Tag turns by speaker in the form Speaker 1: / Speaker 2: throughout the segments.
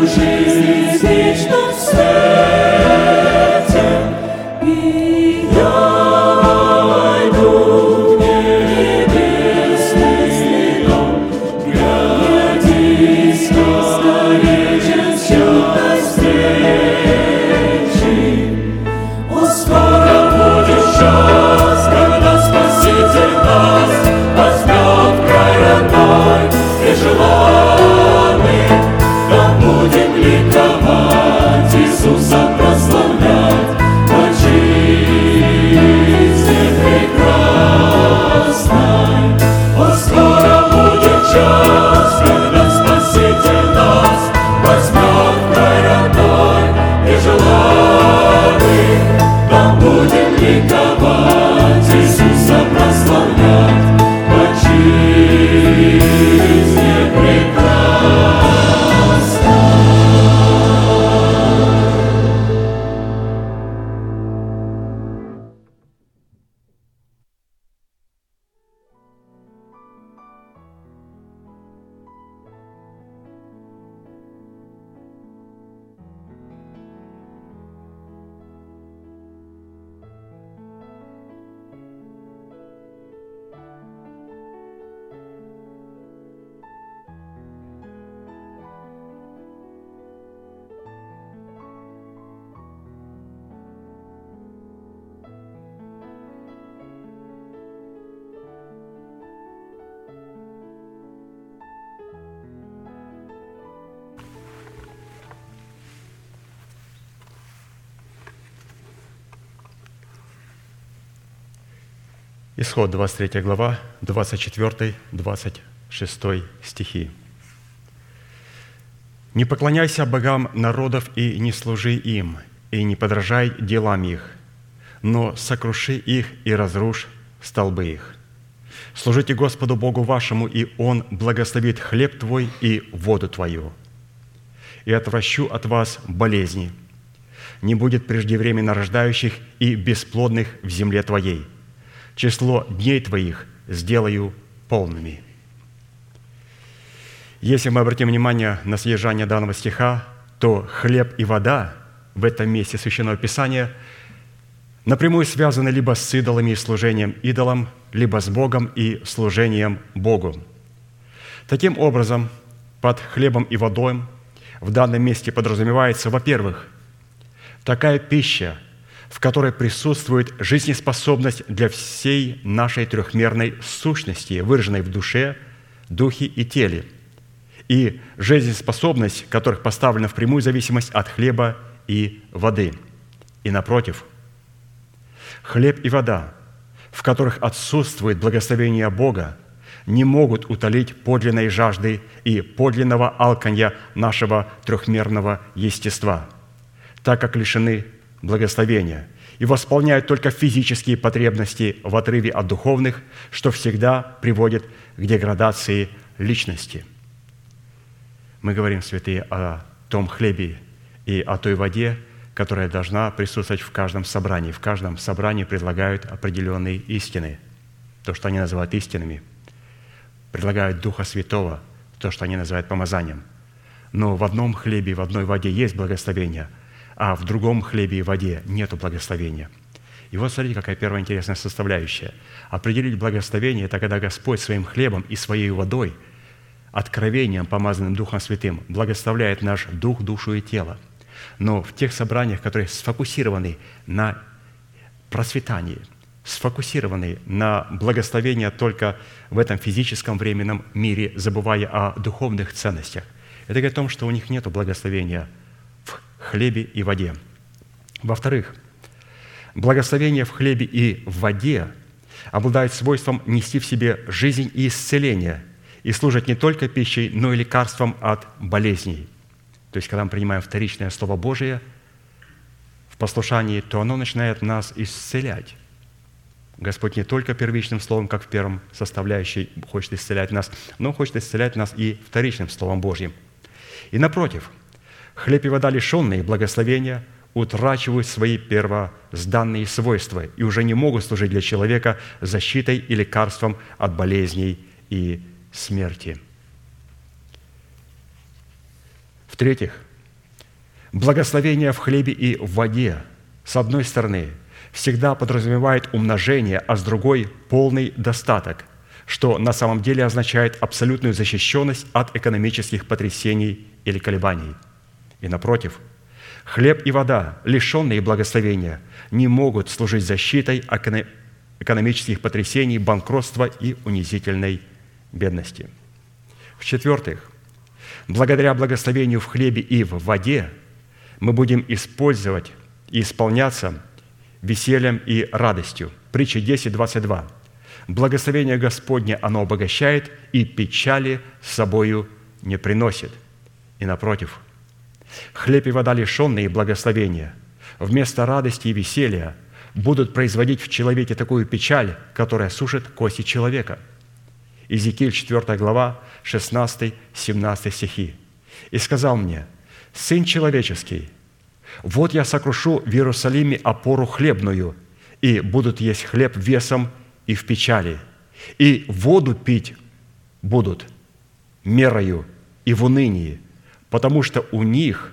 Speaker 1: Jerusalem.
Speaker 2: Исход 23 глава, 24-26 стихи. «Не поклоняйся богам народов и не служи им, и не подражай делам их, но сокруши их и разрушь столбы их. Служите Господу Богу вашему, и Он благословит хлеб твой и воду твою. И отвращу от вас болезни. Не будет преждевременно рождающих и бесплодных в земле твоей – число дней твоих сделаю полными». Если мы обратим внимание на содержание данного стиха, то хлеб и вода в этом месте Священного Писания напрямую связаны либо с идолами и служением идолам, либо с Богом и служением Богу. Таким образом, под хлебом и водой в данном месте подразумевается, во-первых, такая пища – в которой присутствует жизнеспособность для всей нашей трехмерной сущности, выраженной в душе, духе и теле, и жизнеспособность которых поставлена в прямую зависимость от хлеба и воды. И напротив, хлеб и вода, в которых отсутствует благословение Бога, не могут утолить подлинной жажды и подлинного алканья нашего трехмерного естества, так как лишены благословения и восполняют только физические потребности в отрыве от духовных, что всегда приводит к деградации личности. Мы говорим, святые, о том хлебе и о той воде, которая должна присутствовать в каждом собрании. В каждом собрании предлагают определенные истины, то, что они называют истинами. Предлагают Духа Святого, то, что они называют помазанием. Но в одном хлебе, в одной воде есть благословение – а в другом хлебе и воде нету благословения. И вот смотрите, какая первая интересная составляющая. Определить благословение – это когда Господь своим хлебом и своей водой, откровением, помазанным Духом Святым, благословляет наш дух, душу и тело. Но в тех собраниях, которые сфокусированы на процветании, сфокусированы на благословении только в этом физическом временном мире, забывая о духовных ценностях, это говорит о том, что у них нет благословения – хлебе и воде. Во-вторых, благословение в хлебе и в воде обладает свойством нести в себе жизнь и исцеление и служит не только пищей, но и лекарством от болезней. То есть, когда мы принимаем вторичное Слово Божие в послушании, то оно начинает нас исцелять. Господь не только первичным словом, как в первом составляющей, хочет исцелять нас, но хочет исцелять нас и вторичным Словом Божьим. И напротив – Хлеб и вода, лишенные благословения, утрачивают свои первозданные свойства и уже не могут служить для человека защитой и лекарством от болезней и смерти. В-третьих, благословение в хлебе и в воде, с одной стороны, всегда подразумевает умножение, а с другой – полный достаток, что на самом деле означает абсолютную защищенность от экономических потрясений или колебаний – и напротив, хлеб и вода, лишенные благословения, не могут служить защитой экономических потрясений, банкротства и унизительной бедности. В-четвертых, благодаря благословению в хлебе и в воде мы будем использовать и исполняться весельем и радостью. Притча 10, 22. Благословение Господне оно обогащает и печали с собою не приносит. И напротив – Хлеб и вода, лишенные благословения, вместо радости и веселья будут производить в человеке такую печаль, которая сушит кости человека. Иезекииль 4 глава, 16-17 стихи. «И сказал мне, Сын человеческий, вот я сокрушу в Иерусалиме опору хлебную, и будут есть хлеб весом и в печали, и воду пить будут мерою и в унынии, потому что у них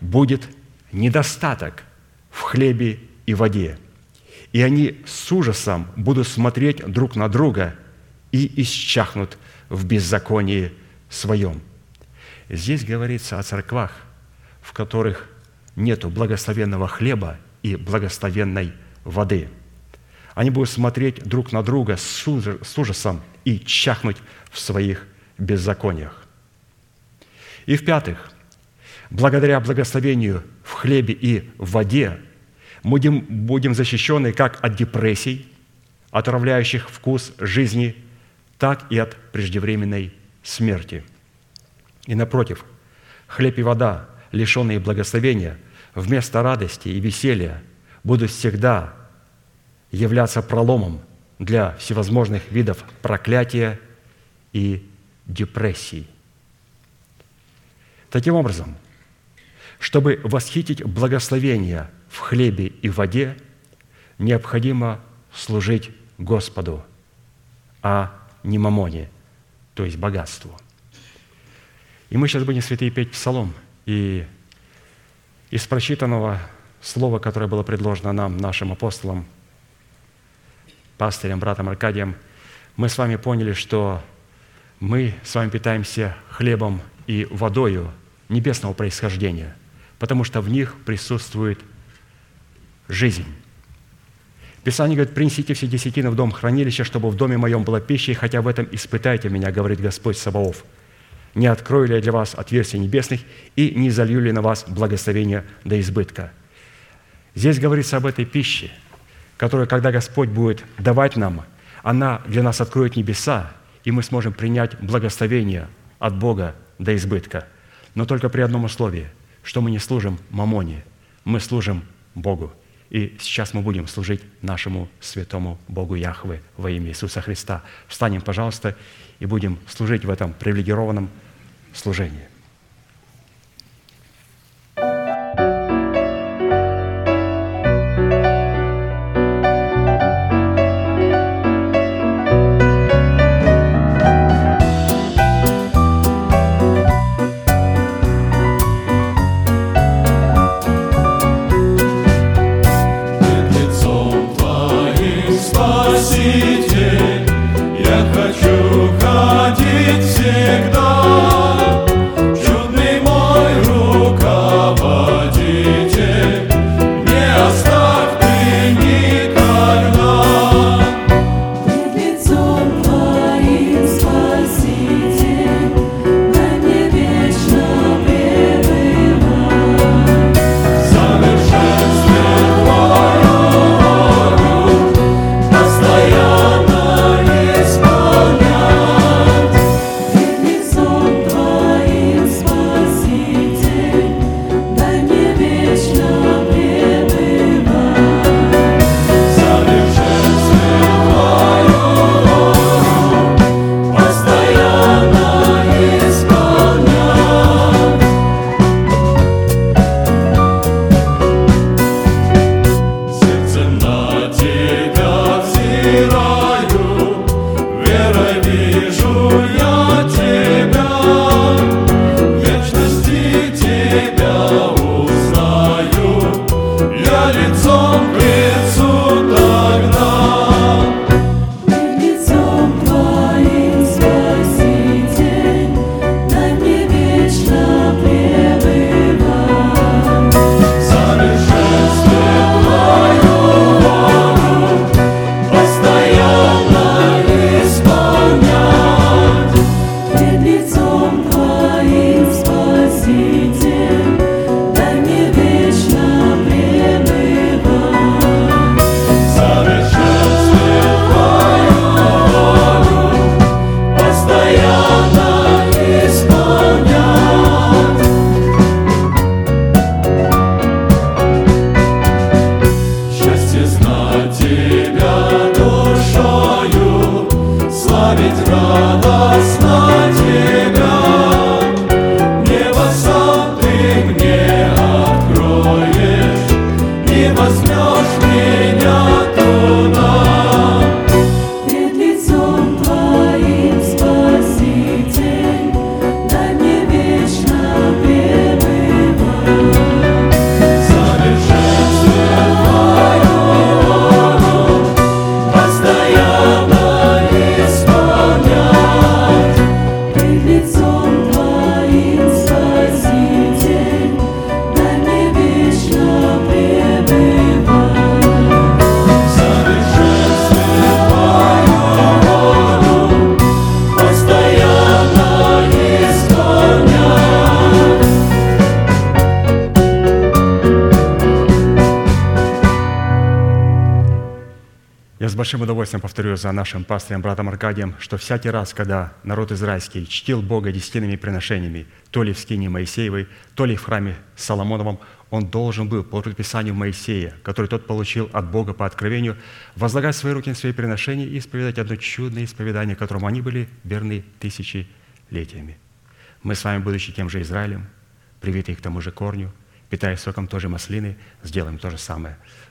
Speaker 2: будет недостаток в хлебе и воде. И они с ужасом будут смотреть друг на друга и исчахнут в беззаконии своем. Здесь говорится о церквах, в которых нет благословенного хлеба и благословенной воды. Они будут смотреть друг на друга с ужасом и чахнуть в своих беззакониях. И в-пятых, благодаря благословению в хлебе и в воде мы будем, защищены как от депрессий,
Speaker 1: отравляющих вкус жизни, так и от преждевременной смерти. И напротив, хлеб и вода, лишенные благословения, вместо радости и веселья будут всегда являться проломом для всевозможных видов проклятия и депрессий. Таким образом, чтобы восхитить благословение в хлебе и воде, необходимо служить Господу, а не мамоне, то есть богатству. И мы сейчас будем, святые, петь псалом. И из прочитанного слова, которое было предложено нам, нашим апостолам, пастырем, братом Аркадием, мы с вами поняли, что мы с вами питаемся хлебом и водою небесного происхождения, потому что в них присутствует жизнь. Писание говорит, принесите все десятины в дом хранилища, чтобы в доме моем была пища, и хотя в этом испытайте меня, говорит Господь Саваоф. Не открою ли я для вас отверстий небесных и не залью ли на вас благословение до избытка. Здесь говорится об этой пище, которую, когда Господь будет давать нам, она для нас откроет небеса, и мы сможем принять благословение от Бога до избытка. Но только при одном условии, что мы не служим мамоне, мы служим Богу. И сейчас мы будем служить нашему святому Богу Яхве во имя Иисуса Христа. Встанем, пожалуйста, и будем служить в этом привилегированном служении. Большим удовольствием повторю за нашим пастырем, братом Аркадием, что всякий раз, когда народ израильский чтил Бога десятинными приношениями, то ли в скине Моисеевой, то ли в храме Соломоновом, он должен был по предписанию Моисея, который тот получил от Бога по откровению, возлагать свои руки на свои приношения и исповедать одно чудное исповедание, которому они были верны тысячелетиями. Мы с вами, будучи тем же Израилем, привитые к тому же корню, питаясь соком той же маслины, сделаем то же самое.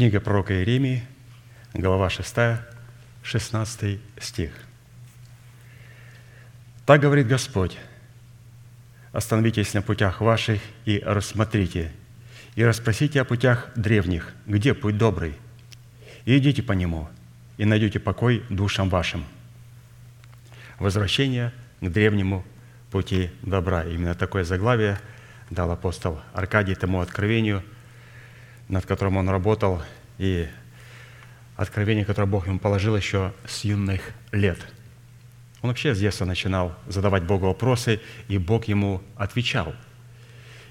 Speaker 2: Книга пророка Иеремии, глава 6, 16 стих. «Так говорит Господь, остановитесь на путях ваших и рассмотрите, и расспросите о путях древних, где путь добрый, и идите по нему, и найдете покой душам вашим». Возвращение к древнему пути добра. Именно такое заглавие дал апостол Аркадий тому откровению, над которым он работал, и откровение, которое Бог ему положил еще с юных лет. Он вообще с детства начинал задавать Богу вопросы, и Бог ему отвечал.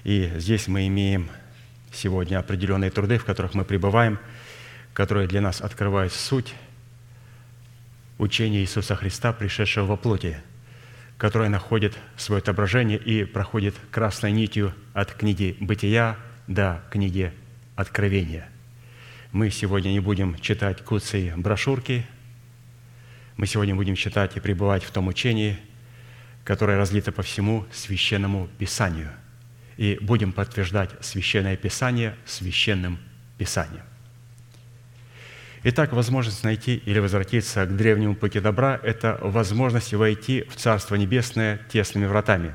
Speaker 2: И здесь мы имеем сегодня определенные труды, в которых мы пребываем, которые для нас открывают суть учения Иисуса Христа, пришедшего во плоти – которое находит свое отображение и проходит красной нитью от книги «Бытия» до книги «Откровения». Мы сегодня не будем читать куцы брошюрки, мы сегодня будем читать и пребывать в том учении, которое разлито по всему Священному Писанию. И будем подтверждать Священное Писание Священным Писанием. Итак, возможность найти или возвратиться к древнему пути добра – это возможность войти в Царство Небесное тесными вратами,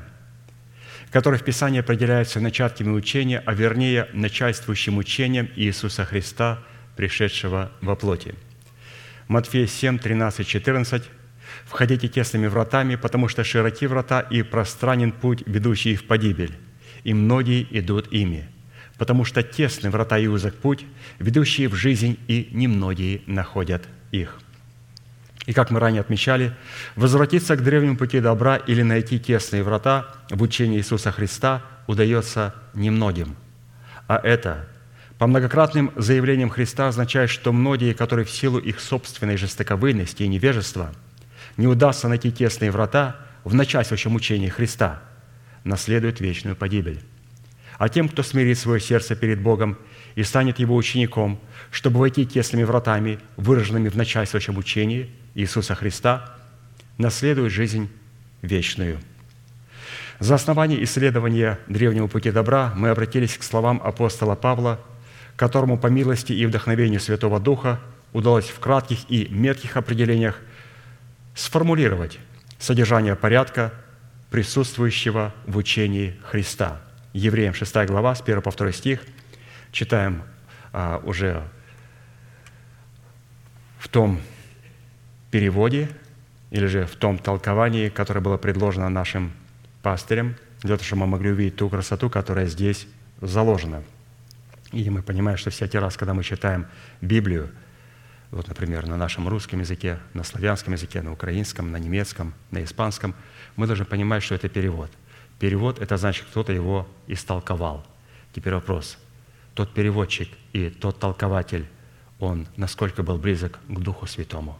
Speaker 2: которые в Писании определяются начатками учения, а вернее начальствующим учением Иисуса Христа, пришедшего во плоти. Матфея 7, 13, 14 «Входите тесными вратами, потому что широки врата и пространен путь, ведущий в погибель, и многие идут ими» потому что тесны врата и узок путь, ведущие в жизнь, и немногие находят их. И как мы ранее отмечали, возвратиться к древнему пути добра или найти тесные врата в учении Иисуса Христа удается немногим. А это по многократным заявлениям Христа означает, что многие, которые в силу их собственной жестоковыйности и невежества не удастся найти тесные врата в начальствующем учении Христа, наследуют вечную погибель а тем, кто смирит свое сердце перед Богом и станет Его учеником, чтобы войти тесными вратами, выраженными в начальствующем учении Иисуса Христа, наследует жизнь вечную. За основание исследования древнего пути добра мы обратились к словам апостола Павла, которому по милости и вдохновению Святого Духа удалось в кратких и метких определениях сформулировать содержание порядка, присутствующего в учении Христа – Евреям 6 глава, с 1 по 2 стих, читаем а, уже в том переводе или же в том толковании, которое было предложено нашим пастырем, для того, чтобы мы могли увидеть ту красоту, которая здесь заложена. И мы понимаем, что всякий раз, когда мы читаем Библию, вот, например, на нашем русском языке, на славянском языке, на украинском, на немецком, на испанском, мы должны понимать, что это перевод – Перевод – это значит, кто-то его истолковал. Теперь вопрос. Тот переводчик и тот толкователь, он насколько был близок к Духу Святому?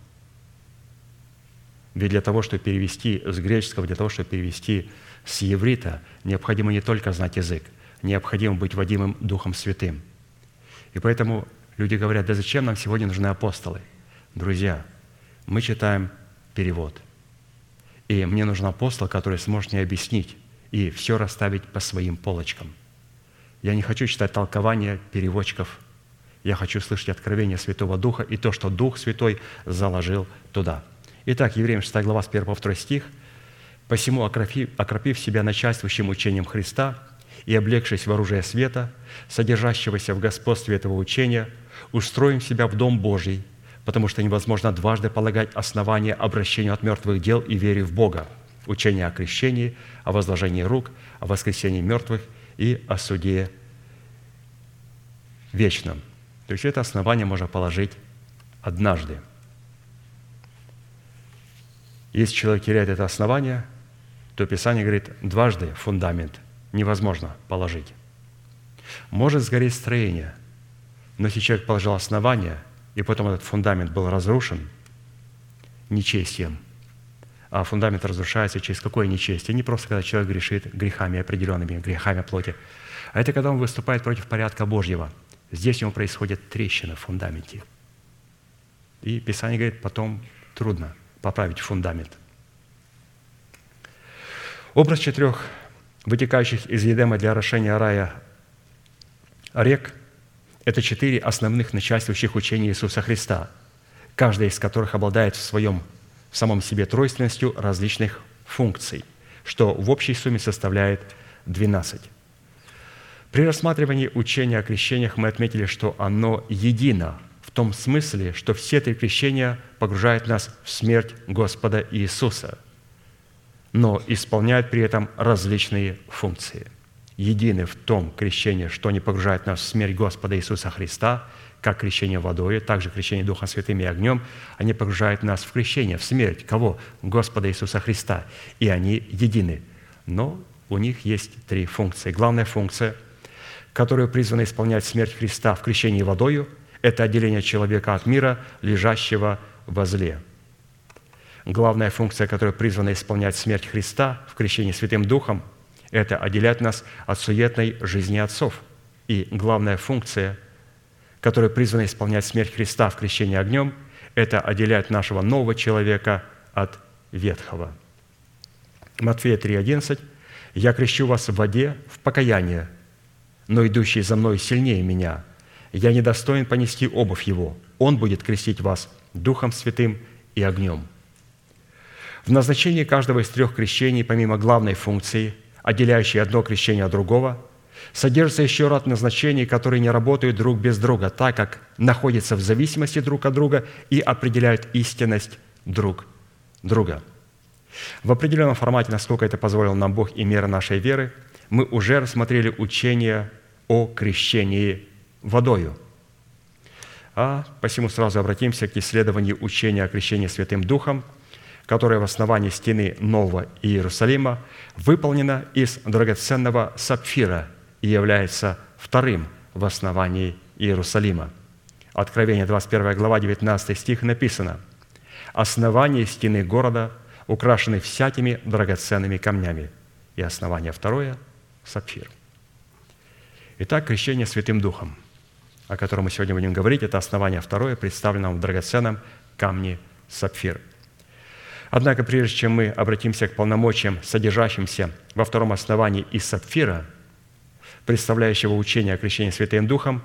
Speaker 2: Ведь для того, чтобы перевести с греческого, для того, чтобы перевести с еврита, необходимо не только знать язык, необходимо быть водимым Духом Святым. И поэтому люди говорят, да зачем нам сегодня нужны апостолы? Друзья, мы читаем перевод. И мне нужен апостол, который сможет мне объяснить, и все расставить по своим полочкам. Я не хочу читать толкования переводчиков. Я хочу слышать откровение Святого Духа и то, что Дух Святой заложил туда. Итак, Евреям 6 глава с 1 по 2 стих. «Посему, окропив, окропив себя начальствующим учением Христа и облегшись в оружие света, содержащегося в господстве этого учения, устроим себя в Дом Божий, потому что невозможно дважды полагать основание обращению от мертвых дел и вере в Бога, учение о крещении, о возложении рук, о воскресении мертвых и о суде вечном. То есть это основание можно положить однажды. Если человек теряет это основание, то Писание говорит, дважды фундамент невозможно положить. Может сгореть строение, но если человек положил основание, и потом этот фундамент был разрушен нечестием – а фундамент разрушается через какое нечестие. Не просто когда человек грешит грехами определенными, грехами плоти, а это когда он выступает против порядка Божьего. Здесь у него происходит трещина в фундаменте. И Писание говорит, потом трудно поправить фундамент. Образ четырех вытекающих из Едема для орошения рая рек Это четыре основных начальствующих учения Иисуса Христа, каждая из которых обладает в своем в самом себе тройственностью различных функций, что в общей сумме составляет 12. При рассматривании учения о крещениях мы отметили, что оно едино том смысле, что все три крещения погружают нас в смерть Господа Иисуса, но исполняют при этом различные функции. Едины в том крещении, что они погружают нас в смерть Господа Иисуса Христа, как крещение водой, также крещение Духом Святым и огнем, они погружают нас в крещение, в смерть. Кого? Господа Иисуса Христа. И они едины. Но у них есть три функции. Главная функция, которую призвана исполнять смерть Христа в крещении водою – это отделение человека от мира, лежащего во зле. Главная функция, которая призвана исполнять смерть Христа в крещении Святым Духом, это отделять нас от суетной жизни отцов. И главная функция, которая призвана исполнять смерть Христа в крещении огнем, это отделять нашего нового человека от ветхого. Матфея 3,11 «Я крещу вас в воде в покаяние, но идущий за мной сильнее меня – я недостоин понести обувь его. Он будет крестить вас Духом Святым и огнем». В назначении каждого из трех крещений, помимо главной функции, отделяющей одно крещение от другого, содержится еще ряд назначений, которые не работают друг без друга, так как находятся в зависимости друг от друга и определяют истинность друг друга. В определенном формате, насколько это позволил нам Бог и мера нашей веры, мы уже рассмотрели учение о крещении водою. А посему сразу обратимся к исследованию учения о крещении Святым Духом, которое в основании стены Нового Иерусалима выполнено из драгоценного сапфира и является вторым в основании Иерусалима. Откровение 21 глава 19 стих написано «Основание стены города украшены всякими драгоценными камнями». И основание второе – сапфир. Итак, крещение Святым Духом – о котором мы сегодня будем говорить, это основание второе, представленное в драгоценном камне сапфир. Однако, прежде чем мы обратимся к полномочиям, содержащимся во втором основании из сапфира, представляющего учение о крещении Святым Духом,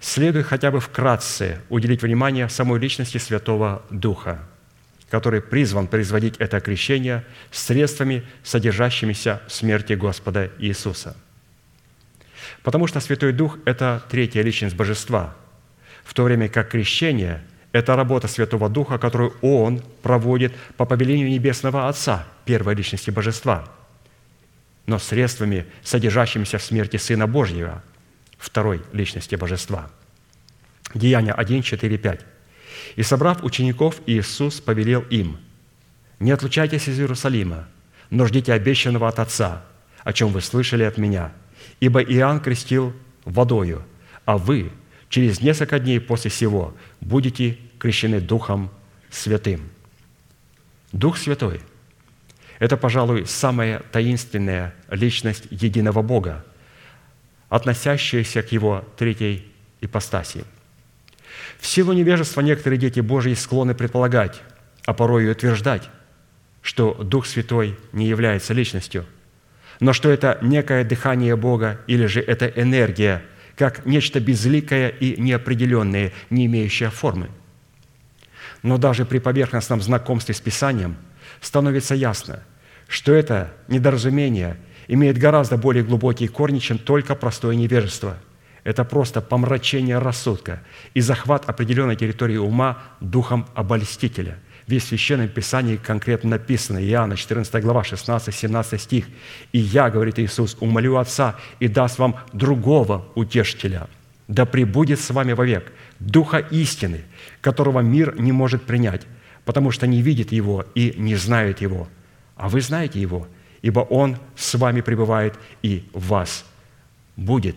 Speaker 2: следует хотя бы вкратце уделить внимание самой личности Святого Духа, который призван производить это крещение средствами, содержащимися в смерти Господа Иисуса – Потому что Святой Дух – это третья личность Божества, в то время как крещение – это работа Святого Духа, которую Он проводит по повелению Небесного Отца, первой личности Божества, но средствами, содержащимися в смерти Сына Божьего, второй личности Божества. Деяния 1, 4, 5. «И, собрав учеников, Иисус повелел им, «Не отлучайтесь из Иерусалима, но ждите обещанного от Отца, о чем вы слышали от Меня – Ибо Иоанн крестил водою, а вы через несколько дней после сего будете крещены Духом Святым». Дух Святой – это, пожалуй, самая таинственная личность единого Бога, относящаяся к Его третьей ипостаси. В силу невежества некоторые дети Божьи склонны предполагать, а порой и утверждать, что Дух Святой не является личностью – но что это некое дыхание Бога или же это энергия, как нечто безликое и неопределенное, не имеющее формы. Но даже при поверхностном знакомстве с Писанием становится ясно, что это недоразумение имеет гораздо более глубокие корни, чем только простое невежество. Это просто помрачение рассудка и захват определенной территории ума духом обольстителя – Весь в Священном Писании конкретно написано, Иоанна 14 глава, 16-17 стих. «И я, — говорит Иисус, — умолю Отца и даст вам другого утешителя, да пребудет с вами вовек, Духа истины, которого мир не может принять, потому что не видит Его и не знает Его. А вы знаете Его, ибо Он с вами пребывает и в вас будет».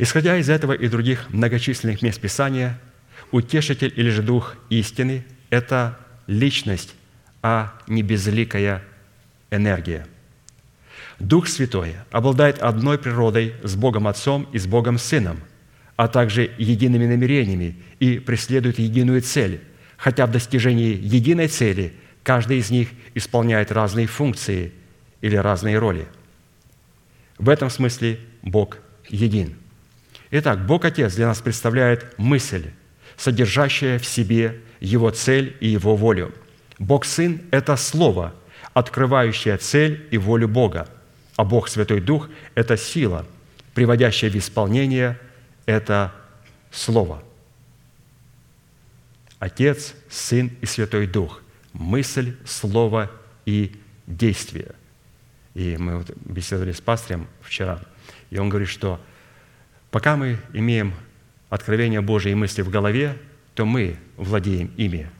Speaker 2: Исходя из этого и других многочисленных мест Писания – Утешитель или же Дух истины – это личность, а не безликая энергия. Дух Святой обладает одной природой с Богом Отцом и с Богом Сыном, а также едиными намерениями и преследует единую цель, хотя в достижении единой цели каждый из них исполняет разные функции или разные роли. В этом смысле Бог един – Итак, Бог Отец для нас представляет мысль, содержащая в себе Его цель и Его волю. Бог Сын – это Слово, открывающее цель и волю Бога, а Бог Святой Дух – это сила, приводящая в исполнение это Слово. Отец, Сын и Святой Дух – мысль, слово и действие. И мы беседовали с пастырем вчера, и он говорит, что пока мы имеем откровение Божие и мысли в голове, то мы владеем ими.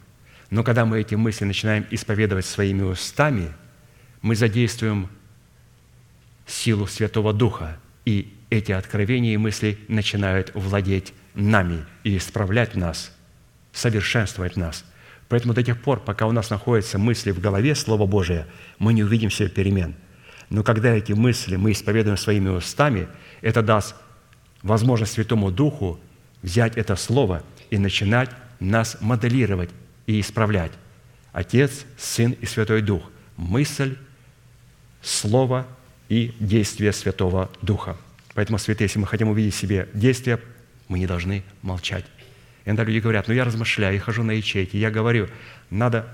Speaker 2: Но когда мы эти мысли начинаем исповедовать своими устами, мы задействуем силу Святого Духа, и эти откровения и мысли начинают владеть нами и исправлять нас, совершенствовать нас. Поэтому до тех пор, пока у нас находятся мысли в голове Слова Божия, мы не увидим себе перемен. Но когда эти мысли мы исповедуем своими устами, это даст возможность Святому Духу взять это Слово и начинать нас моделировать и исправлять. Отец, Сын и Святой Дух. Мысль, Слово и действие Святого Духа. Поэтому, святые, если мы хотим увидеть в себе действие, мы не должны молчать. Иногда люди говорят, ну я размышляю, я хожу на ячейки, я говорю, надо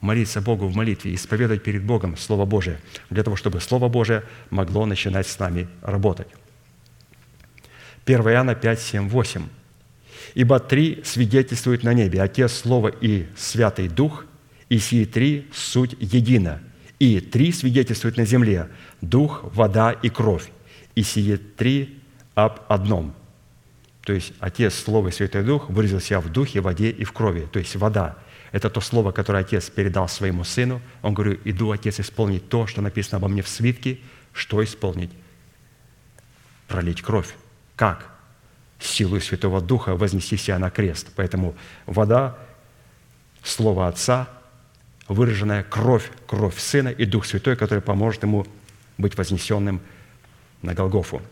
Speaker 2: молиться Богу в молитве, исповедовать перед Богом Слово Божие, для того, чтобы Слово Божие могло начинать с нами работать. 1 Иоанна 5, 7, 8. «Ибо три свидетельствуют на небе, Отец, Слово и Святый Дух, и сии три – суть едино. И три свидетельствуют на земле – Дух, вода и кровь, и сие три об одном». То есть Отец, Слово и Святой Дух выразил себя в духе, воде и в крови. То есть вода – это то слово, которое Отец передал своему Сыну. Он говорит, иду, Отец, исполнить то, что написано обо мне в свитке. Что исполнить? Пролить кровь. Как? Силой Святого Духа вознести себя на крест. Поэтому вода, Слово Отца, выраженная кровь, кровь Сына и Дух Святой, который поможет ему быть вознесенным на Голгофу.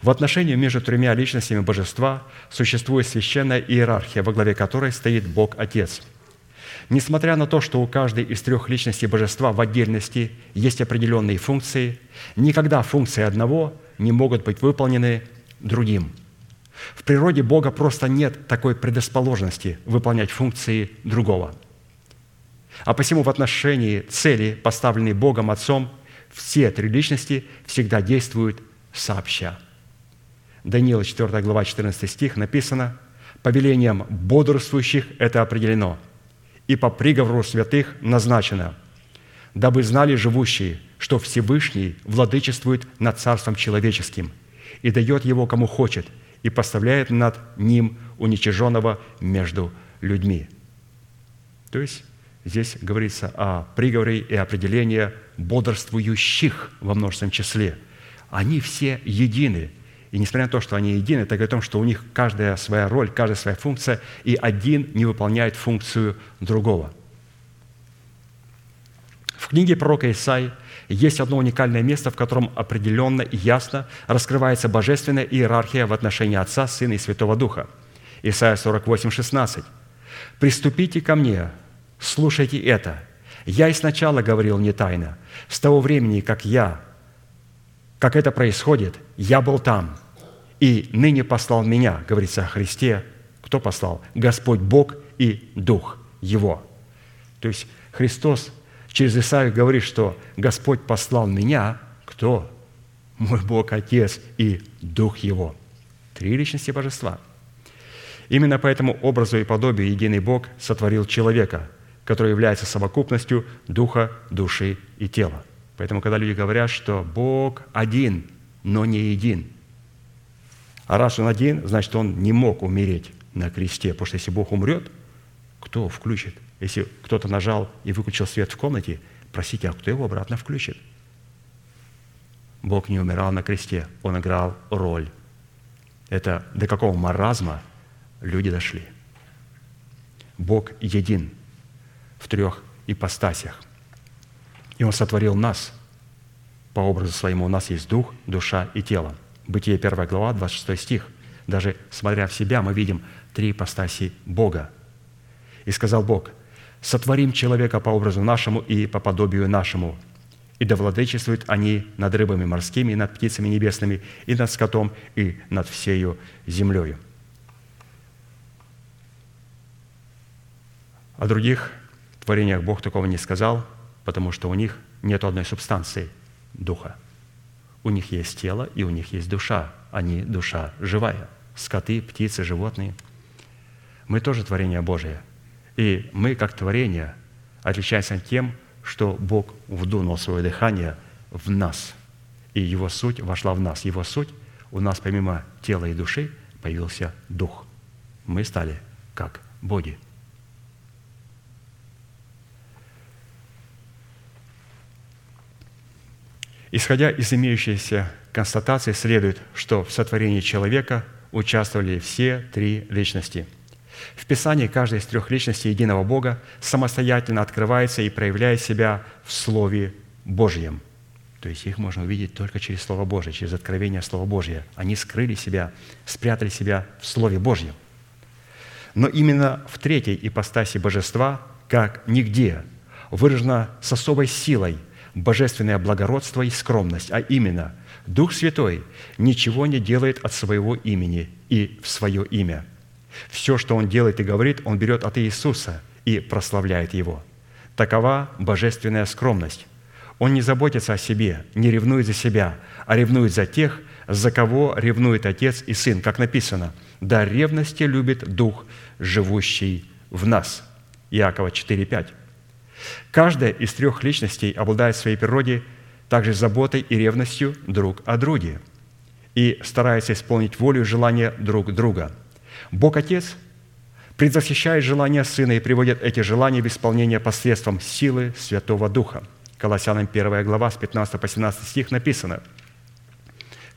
Speaker 2: В отношении между тремя личностями божества существует священная иерархия, во главе которой стоит Бог Отец. Несмотря на то, что у каждой из трех личностей божества в отдельности есть определенные функции, никогда функции одного не могут быть выполнены другим. В природе Бога просто нет такой предрасположенности выполнять функции другого. А посему в отношении цели, поставленной Богом Отцом, все три личности всегда действуют сообща. Даниила 4 глава 14 стих написано, «Повелением бодрствующих это определено, и по приговору святых назначено, дабы знали живущие, что Всевышний владычествует над царством человеческим и дает его кому хочет, и поставляет над ним уничиженного между людьми». То есть здесь говорится о приговоре и определении бодрствующих во множественном числе. Они все едины – и несмотря на то, что они едины, это говорит о том, что у них каждая своя роль, каждая своя функция, и один не выполняет функцию другого. В книге пророка Исаи есть одно уникальное место, в котором определенно и ясно раскрывается божественная иерархия в отношении Отца, Сына и Святого Духа. Исайя 48, 16. «Приступите ко мне, слушайте это. Я и сначала говорил не тайно. С того времени, как я, как это происходит, я был там, и ныне послал меня, говорится о Христе. Кто послал? Господь Бог и Дух Его. То есть Христос через Исаию говорит, что Господь послал меня. Кто? Мой Бог Отец и Дух Его. Три личности Божества. Именно по этому образу и подобию единый Бог сотворил человека, который является совокупностью духа, души и тела. Поэтому, когда люди говорят, что Бог один, но не един – а раз он один, значит, он не мог умереть на кресте, потому что если Бог умрет, кто включит? Если кто-то нажал и выключил свет в комнате, просите, а кто его обратно включит? Бог не умирал на кресте, Он играл роль. Это до какого маразма люди дошли. Бог един в трех ипостасях. И Он сотворил нас по образу своему. У нас есть дух, душа и тело. Бытие 1 глава, 26 стих. Даже смотря в себя, мы видим три ипостаси Бога. «И сказал Бог, сотворим человека по образу нашему и по подобию нашему, и да владычествуют они над рыбами морскими, и над птицами небесными, и над скотом, и над всею землею». О других творениях Бог такого не сказал, потому что у них нет одной субстанции – духа. У них есть тело и у них есть душа. Они – душа живая. Скоты, птицы, животные. Мы тоже творение Божие. И мы, как творение, отличаемся тем, что Бог вдунул свое дыхание в нас. И Его суть вошла в нас. Его суть у нас помимо тела и души появился дух. Мы стали как боги – Исходя из имеющейся констатации, следует, что в сотворении человека участвовали все три личности. В Писании каждая из трех личностей единого Бога самостоятельно открывается и проявляет себя в Слове Божьем. То есть их можно увидеть только через Слово Божье, через откровение Слова Божьего. Они скрыли себя, спрятали себя в Слове Божьем. Но именно в третьей ипостаси божества, как нигде, выражено с особой силой – божественное благородство и скромность, а именно Дух Святой ничего не делает от своего имени и в свое имя. Все, что Он делает и говорит, Он берет от Иисуса и прославляет Его. Такова божественная скромность. Он не заботится о себе, не ревнует за себя, а ревнует за тех, за кого ревнует Отец и Сын, как написано, «Да ревности любит Дух, живущий в нас». Иакова 4,5. Каждая из трех личностей обладает в своей природе также заботой и ревностью друг о друге и старается исполнить волю и желания друг друга. Бог Отец предзащищает желания Сына и приводит эти желания в исполнение посредством силы Святого Духа. Колоссянам 1 глава с 15 по 17 стих написано,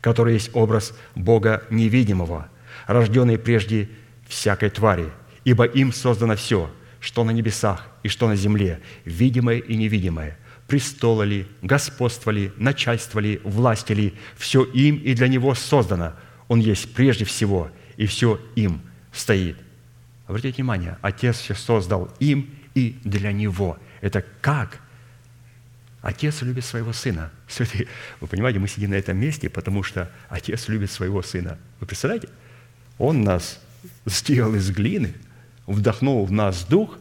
Speaker 2: который есть образ Бога невидимого, рожденный прежде всякой твари, ибо им создано все – что на небесах и что на земле, видимое и невидимое, престола ли, господство ли, начальство ли, власть ли, все им и для него создано. Он есть прежде всего, и все им стоит. Обратите внимание, Отец все создал им и для Него. Это как? Отец любит своего Сына. Святые, вы понимаете, мы сидим на этом месте, потому что Отец любит своего Сына. Вы представляете? Он нас сделал из глины – вдохнул в нас Дух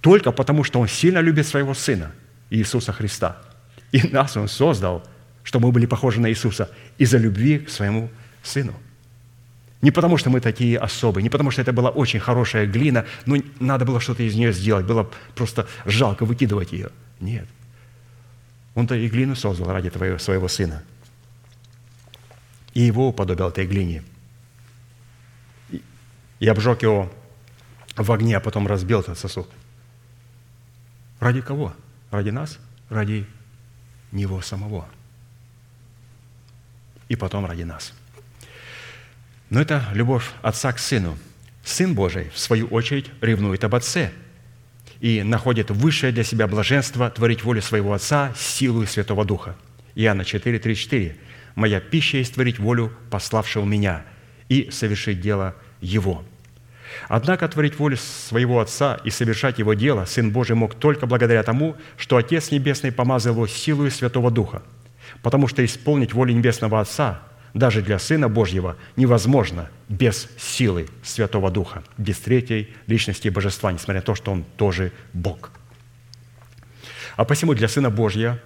Speaker 2: только потому, что Он сильно любит своего Сына, Иисуса Христа. И нас Он создал, чтобы мы были похожи на Иисуса из-за любви к своему Сыну. Не потому, что мы такие особые, не потому, что это была очень хорошая глина, но надо было что-то из нее сделать, было просто жалко выкидывать ее. Нет. Он-то и глину создал ради твоего, своего Сына. И его уподобил этой глине – и обжег его в огне, а потом разбил этот сосуд. Ради кого? Ради нас? Ради Него самого. И потом ради нас. Но это любовь Отца к Сыну. Сын Божий, в свою очередь, ревнует об Отце и находит высшее для себя блаженство творить волю своего Отца силу Святого Духа. Иоанна 4, 34. «Моя пища есть творить волю пославшего меня и совершить дело его. Однако творить волю своего Отца и совершать Его дело Сын Божий мог только благодаря тому, что Отец Небесный помазал Его силой Святого Духа, потому что исполнить волю Небесного Отца даже для Сына Божьего невозможно без силы Святого Духа, без третьей личности Божества, несмотря на то, что Он тоже Бог. А посему для Сына Божьего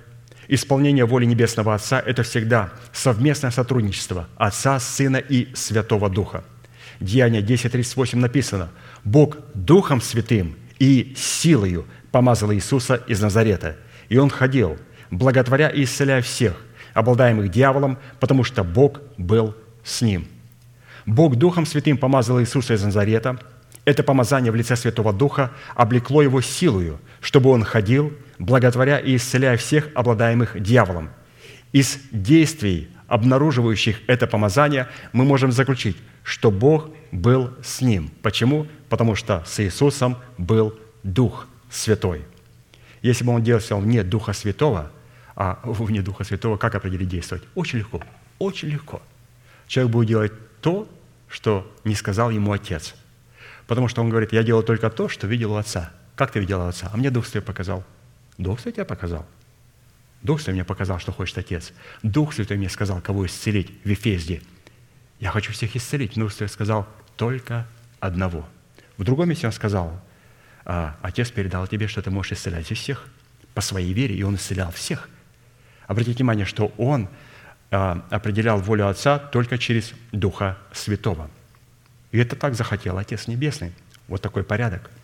Speaker 2: исполнение воли Небесного Отца – это всегда совместное сотрудничество Отца, Сына и Святого Духа – Деяния 10.38 написано, «Бог Духом Святым и силою помазал Иисуса из Назарета, и Он ходил, благотворя и исцеляя всех, обладаемых дьяволом, потому что Бог был с ним». Бог Духом Святым помазал Иисуса из Назарета. Это помазание в лице Святого Духа облекло его силою, чтобы он ходил, благотворя и исцеляя всех, обладаемых дьяволом. Из действий, обнаруживающих это помазание, мы можем заключить, что Бог был с ним. Почему? Потому что с Иисусом был Дух Святой. Если бы он делался вне Духа Святого, а вне Духа Святого как определить действовать? Очень легко, очень легко. Человек будет делать то, что не сказал ему Отец. Потому что он говорит, я делал только то, что видел у Отца. Как ты видел Отца? А мне Дух Святой показал. Дух Святой тебя показал. Дух Святой мне показал, что хочет Отец. Дух Святой мне сказал, кого исцелить в Ефезде. Я хочу всех исцелить. Дух Святой сказал, только одного. В другом месте он сказал, «А, Отец передал тебе, что ты можешь исцелять всех по своей вере, и Он исцелял всех. Обратите внимание, что Он а, определял волю Отца только через Духа Святого. И это так захотел Отец Небесный. Вот такой порядок –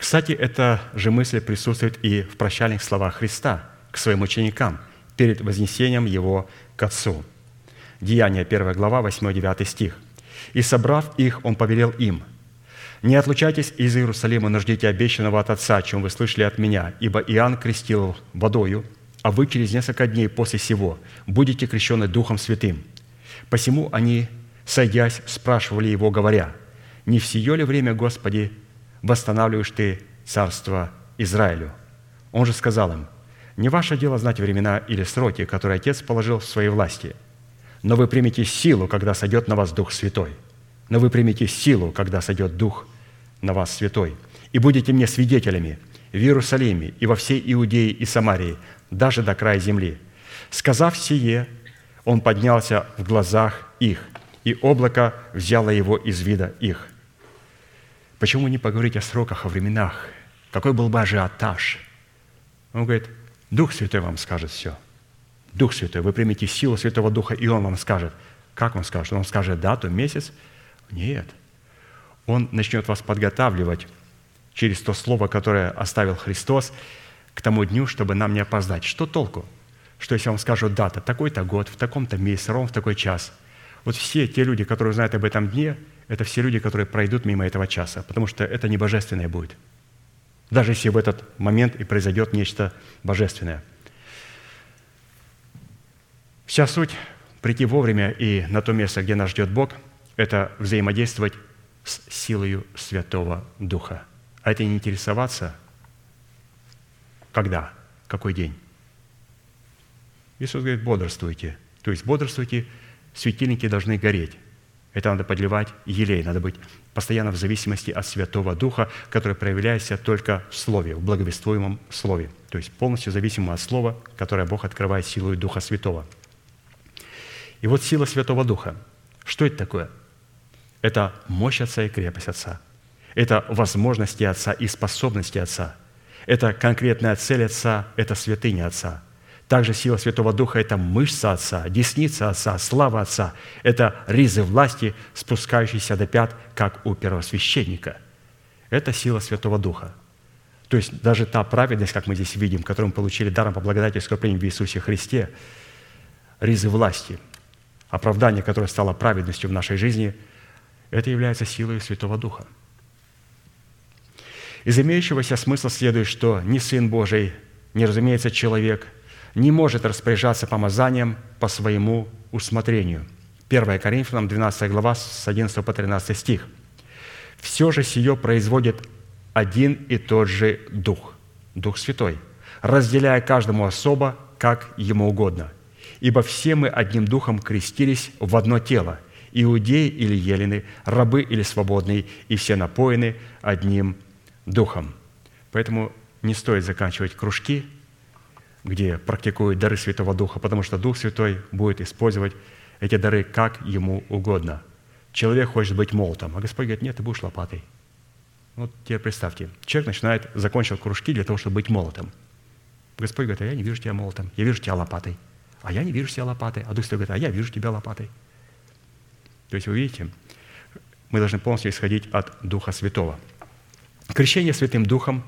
Speaker 2: кстати, эта же мысль присутствует и в прощальных словах Христа к своим ученикам перед вознесением Его к Отцу. Деяние 1 глава, 8-9 стих. «И, собрав их, Он повелел им, «Не отлучайтесь из Иерусалима, но ждите обещанного от Отца, чем вы слышали от Меня, ибо Иоанн крестил водою, а вы через несколько дней после сего будете крещены Духом Святым». Посему они, сойдясь, спрашивали Его, говоря, «Не в сие ли время, Господи, восстанавливаешь ты царство Израилю». Он же сказал им, «Не ваше дело знать времена или сроки, которые Отец положил в своей власти, но вы примете силу, когда сойдет на вас Дух Святой. Но вы примете силу, когда сойдет Дух на вас Святой, и будете мне свидетелями в Иерусалиме и во всей Иудее и Самарии, даже до края земли». Сказав сие, он поднялся в глазах их, и облако взяло его из вида их. Почему не поговорить о сроках, о временах? Какой был бы ажиотаж? Он говорит, Дух Святой вам скажет все. Дух Святой, вы примете силу Святого Духа, и Он вам скажет. Как Он скажет? Он скажет дату, месяц? Нет. Он начнет вас подготавливать через то слово, которое оставил Христос к тому дню, чтобы нам не опоздать. Что толку? Что если вам скажут дата, такой-то год, в таком-то месяце, ровно в такой час. Вот все те люди, которые знают об этом дне, это все люди, которые пройдут мимо этого часа, потому что это не божественное будет. Даже если в этот момент и произойдет нечто божественное. Вся суть прийти вовремя и на то место, где нас ждет Бог, это взаимодействовать с силою Святого Духа. А это не интересоваться, когда, какой день. Иисус говорит, бодрствуйте. То есть бодрствуйте, светильники должны гореть. Это надо подливать елей, надо быть постоянно в зависимости от Святого Духа, который проявляется только в Слове, в благовествуемом Слове. То есть полностью зависимо от Слова, которое Бог открывает силой Духа Святого. И вот сила Святого Духа. Что это такое? Это мощь Отца и крепость Отца. Это возможности Отца и способности Отца. Это конкретная цель Отца, это святыня Отца – также сила Святого Духа – это мышца Отца, десница Отца, слава Отца. Это ризы власти, спускающиеся до пят, как у первосвященника. Это сила Святого Духа. То есть даже та праведность, как мы здесь видим, которую мы получили даром по благодати и искуплению в Иисусе Христе, ризы власти, оправдание, которое стало праведностью в нашей жизни, это является силой Святого Духа. Из имеющегося смысла следует, что ни Сын Божий, ни, разумеется, человек – не может распоряжаться помазанием по своему усмотрению. 1 Коринфянам 12 глава с 11 по 13 стих. «Все же сие производит один и тот же Дух, Дух Святой, разделяя каждому особо, как ему угодно. Ибо все мы одним Духом крестились в одно тело, иудеи или елены, рабы или свободные, и все напоены одним Духом». Поэтому не стоит заканчивать кружки – где практикуют дары Святого Духа, потому что Дух Святой будет использовать эти дары как ему угодно. Человек хочет быть молотом, а Господь говорит, нет, ты будешь лопатой. Вот теперь представьте, человек начинает, закончил кружки для того, чтобы быть молотом. Господь говорит, а я не вижу тебя молотом, я вижу тебя лопатой. А я не вижу тебя лопатой. А Дух Святой говорит, а я вижу тебя лопатой. То есть вы видите, мы должны полностью исходить от Духа Святого. Крещение Святым Духом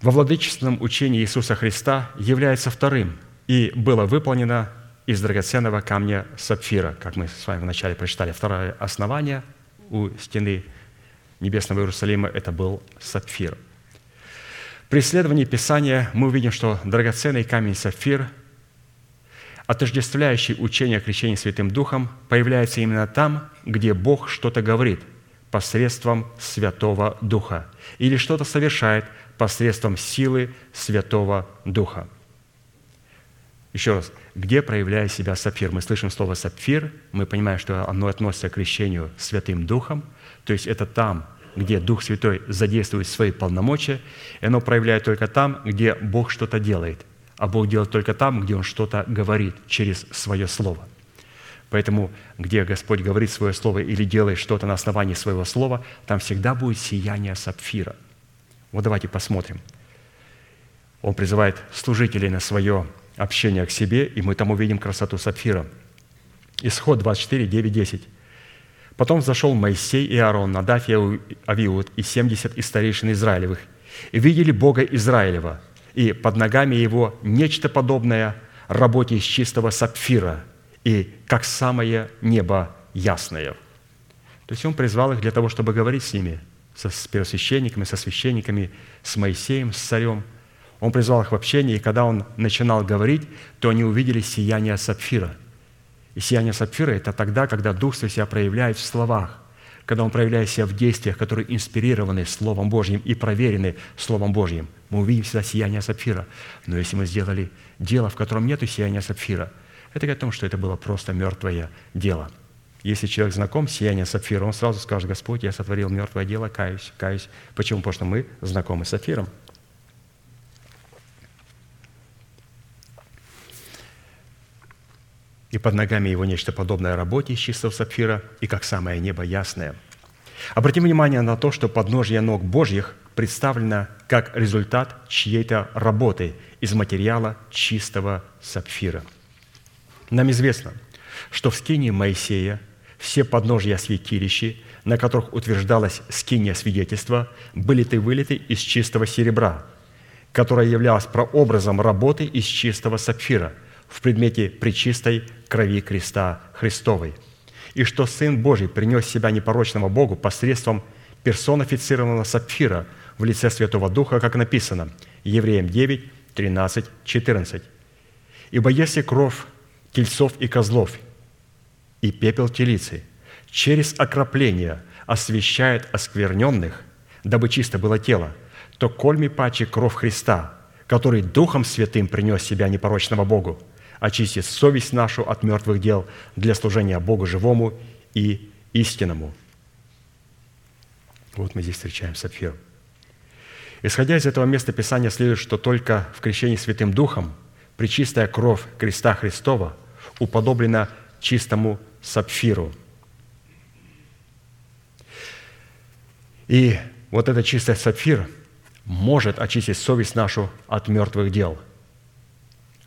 Speaker 2: во владычественном учении Иисуса Христа является вторым и было выполнено из драгоценного камня сапфира, как мы с вами вначале прочитали. Второе основание у стены Небесного Иерусалима – это был сапфир. При исследовании Писания мы увидим, что драгоценный камень сапфир, отождествляющий учение о крещении Святым Духом, появляется именно там, где Бог что-то говорит посредством Святого Духа или что-то совершает посредством силы Святого Духа. Еще раз, где проявляет себя сапфир? Мы слышим слово «сапфир», мы понимаем, что оно относится к крещению Святым Духом, то есть это там, где Дух Святой задействует свои полномочия, и оно проявляет только там, где Бог что-то делает. а Бог делает только там, где Он что-то говорит через свое слово. Поэтому, где Господь говорит свое слово или делает что-то на основании своего слова, там всегда будет сияние сапфира. Вот давайте посмотрим. Он призывает служителей на свое общение к себе, и мы там увидим красоту сапфира. Исход 24, 9, 10. Потом зашел Моисей и Аарон, Надав и Авиуд, и семьдесят из старейшин Израилевых, и видели Бога Израилева, и под ногами его нечто подобное работе из чистого сапфира, и как самое небо ясное. То есть он призвал их для того, чтобы говорить с ними, с первосвященниками, со священниками, с Моисеем, с царем. Он призвал их в общение, и когда он начинал говорить, то они увидели сияние сапфира. И сияние сапфира – это тогда, когда Дух Святой себя проявляет в словах, когда Он проявляет себя в действиях, которые инспирированы Словом Божьим и проверены Словом Божьим. Мы увидим всегда сияние сапфира. Но если мы сделали дело, в котором нет сияния сапфира, это говорит о том, что это было просто мертвое дело. Если человек знаком с сиянием сапфира, он сразу скажет, Господь, я сотворил мертвое дело, каюсь, каюсь. Почему? Потому что мы знакомы с сапфиром. и под ногами его нечто подобное работе из чистого сапфира, и как самое небо ясное. Обратим внимание на то, что подножье ног Божьих представлено как результат чьей-то работы из материала чистого сапфира. Нам известно, что в скине Моисея все подножья святилища, на которых утверждалось скиния свидетельства, были-то вылиты из чистого серебра, которое являлось прообразом работы из чистого сапфира – в предмете причистой крови креста Христовой, и что Сын Божий принес себя непорочного Богу посредством персонифицированного сапфира в лице Святого Духа, как написано, Евреям 9, 13, 14. «Ибо если кровь тельцов и козлов и пепел телицы через окропление освещает оскверненных, дабы чисто было тело, то кольми паче кровь Христа, который Духом Святым принес себя непорочного Богу, очистит совесть нашу от мертвых дел для служения Богу живому и истинному». Вот мы здесь встречаем сапфир. Исходя из этого места Писания следует, что только в крещении Святым Духом причистая кровь креста Христова уподоблена чистому сапфиру. И вот этот чистый сапфир может очистить совесть нашу от мертвых дел –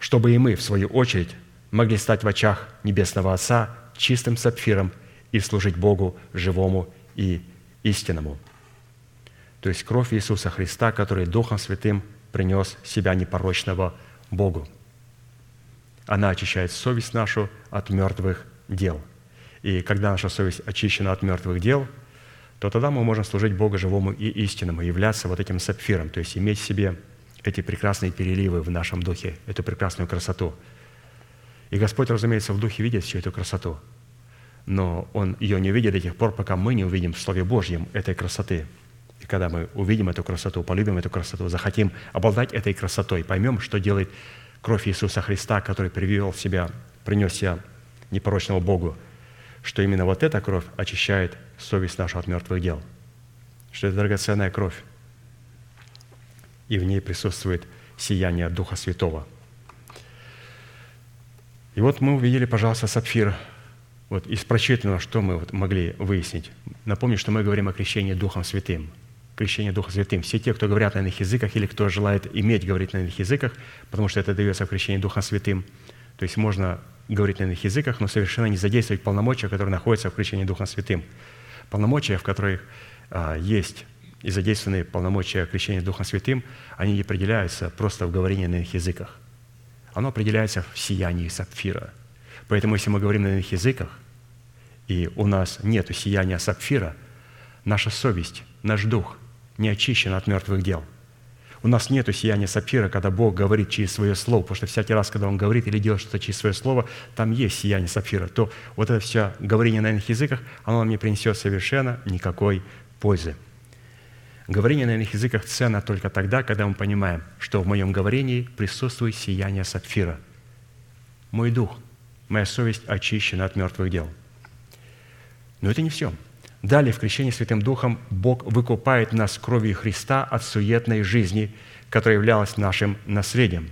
Speaker 2: чтобы и мы, в свою очередь, могли стать в очах Небесного Отца чистым сапфиром и служить Богу живому и истинному. То есть кровь Иисуса Христа, который Духом Святым принес себя непорочного Богу. Она очищает совесть нашу от мертвых дел. И когда наша совесть очищена от мертвых дел, то тогда мы можем служить Богу живому и истинному, являться вот этим сапфиром, то есть иметь в себе эти прекрасные переливы в нашем духе, эту прекрасную красоту. И Господь, разумеется, в духе видит всю эту красоту, но Он ее не увидит до тех пор, пока мы не увидим в Слове Божьем этой красоты. И когда мы увидим эту красоту, полюбим эту красоту, захотим обладать этой красотой, поймем, что делает кровь Иисуса Христа, который привел себя, принес себя непорочного Богу, что именно вот эта кровь очищает совесть нашу от мертвых дел, что это драгоценная кровь, и в ней присутствует сияние Духа Святого. И вот мы увидели, пожалуйста, сапфир. Вот из прочитанного, что мы вот могли выяснить? Напомню, что мы говорим о крещении Духом Святым. Крещение Духом Святым. Все те, кто говорят на иных языках или кто желает иметь говорить на иных языках, потому что это дается в крещении Духом Святым. То есть можно говорить на иных языках, но совершенно не задействовать полномочия, которые находятся в крещении Духом Святым. Полномочия, в которых а, есть и задействованные полномочия крещения Духом Святым, они не определяются просто в говорении на иных языках. Оно определяется в сиянии сапфира. Поэтому, если мы говорим на иных языках, и у нас нет сияния сапфира, наша совесть, наш дух не очищен от мертвых дел. У нас нет сияния сапфира, когда Бог говорит через свое слово, потому что всякий раз, когда Он говорит или делает что-то через свое слово, там есть сияние сапфира, то вот это все говорение на иных языках, оно нам не принесет совершенно никакой пользы. Говорение на иных языках ценно только тогда, когда мы понимаем, что в моем говорении присутствует сияние сапфира. Мой дух, моя совесть очищена от мертвых дел. Но это не все. Далее в крещении Святым Духом Бог выкупает нас кровью Христа от суетной жизни, которая являлась нашим наследием.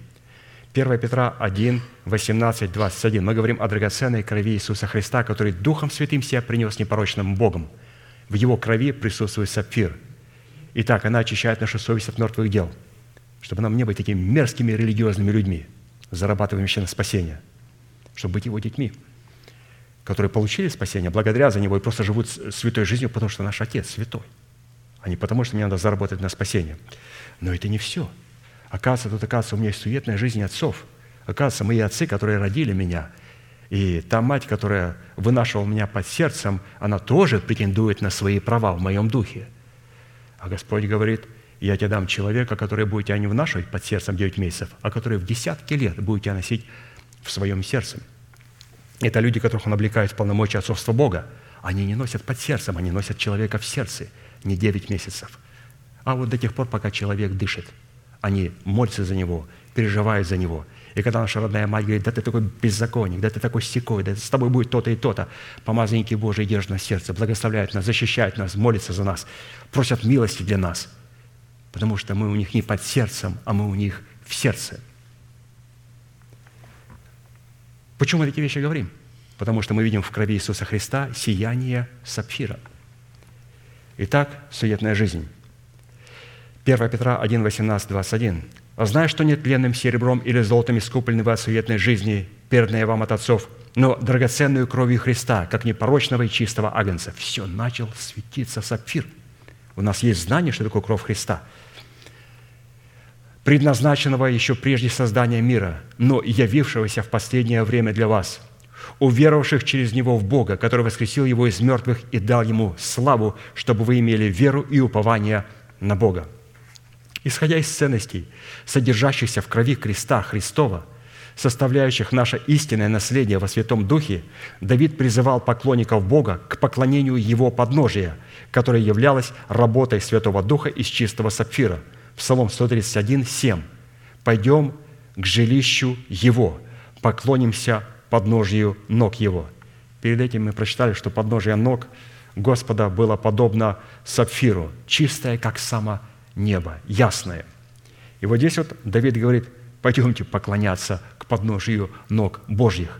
Speaker 2: 1 Петра 1, 18, 21. Мы говорим о драгоценной крови Иисуса Христа, который Духом Святым себя принес непорочным Богом. В Его крови присутствует сапфир. Итак, она очищает нашу совесть от мертвых дел, чтобы нам не быть такими мерзкими религиозными людьми, зарабатывающими на спасение, чтобы быть Его детьми, которые получили спасение благодаря за Него и просто живут святой жизнью, потому что наш Отец святой, а не потому, что мне надо заработать на спасение. Но это не все – Оказывается, тут, оказывается, у меня есть суетная жизнь отцов. Оказывается, мои отцы, которые родили меня, и та мать, которая вынашивала меня под сердцем, она тоже претендует на свои права в моем духе. А Господь говорит, я тебе дам человека, который будет тебя не вынашивать под сердцем 9 месяцев, а который в десятки лет будет тебя носить в своем сердце. Это люди, которых он облекает в полномочия отцовства Бога. Они не носят под сердцем, они носят человека в сердце, не 9 месяцев. А вот до тех пор, пока человек дышит – они молятся за него, переживают за него. И когда наша родная мать говорит, да ты такой беззаконник, да ты такой стекой, да с тобой будет то-то и то-то, помазанники Божии держат на сердце, благословляют нас, защищают нас, молятся за нас, просят милости для нас, потому что мы у них не под сердцем, а мы у них в сердце. Почему мы такие вещи говорим? Потому что мы видим в крови Иисуса Христа сияние сапфира. Итак, суетная жизнь – 1 Петра 1, 18, 21. «Зная, что нет тленным серебром или золотом искуплены вы от суетной жизни, перданной вам от отцов, но драгоценную кровью Христа, как непорочного и чистого агнца». Все, начал светиться сапфир. У нас есть знание, что такое кровь Христа, предназначенного еще прежде создания мира, но явившегося в последнее время для вас, уверовавших через Него в Бога, который воскресил Его из мертвых и дал Ему славу, чтобы вы имели веру и упование на Бога. Исходя из ценностей, содержащихся в крови креста Христова, составляющих наше истинное наследие во Святом Духе, Давид призывал поклонников Бога к поклонению Его подножия, которое являлось работой Святого Духа из чистого сапфира. Псалом 131, 7. «Пойдем к жилищу Его, поклонимся подножию ног Его». Перед этим мы прочитали, что подножие ног Господа было подобно сапфиру, чистое, как само небо, ясное. И вот здесь вот Давид говорит, пойдемте поклоняться к подножию ног Божьих.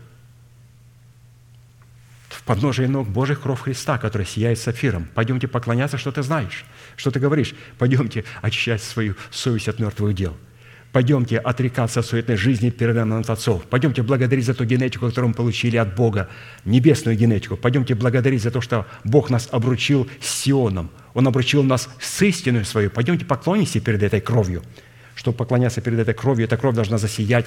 Speaker 2: В подножии ног Божьих кровь Христа, который сияет сапфиром. Пойдемте поклоняться, что ты знаешь, что ты говоришь. Пойдемте очищать свою совесть от мертвых дел – Пойдемте отрекаться от суетной жизни перед от отцов. Пойдемте благодарить за ту генетику, которую мы получили от Бога, небесную генетику. Пойдемте благодарить за то, что Бог нас обручил с Сионом. Он обручил нас с истиной свою. Пойдемте поклонимся перед этой кровью. Чтобы поклоняться перед этой кровью, эта кровь должна засиять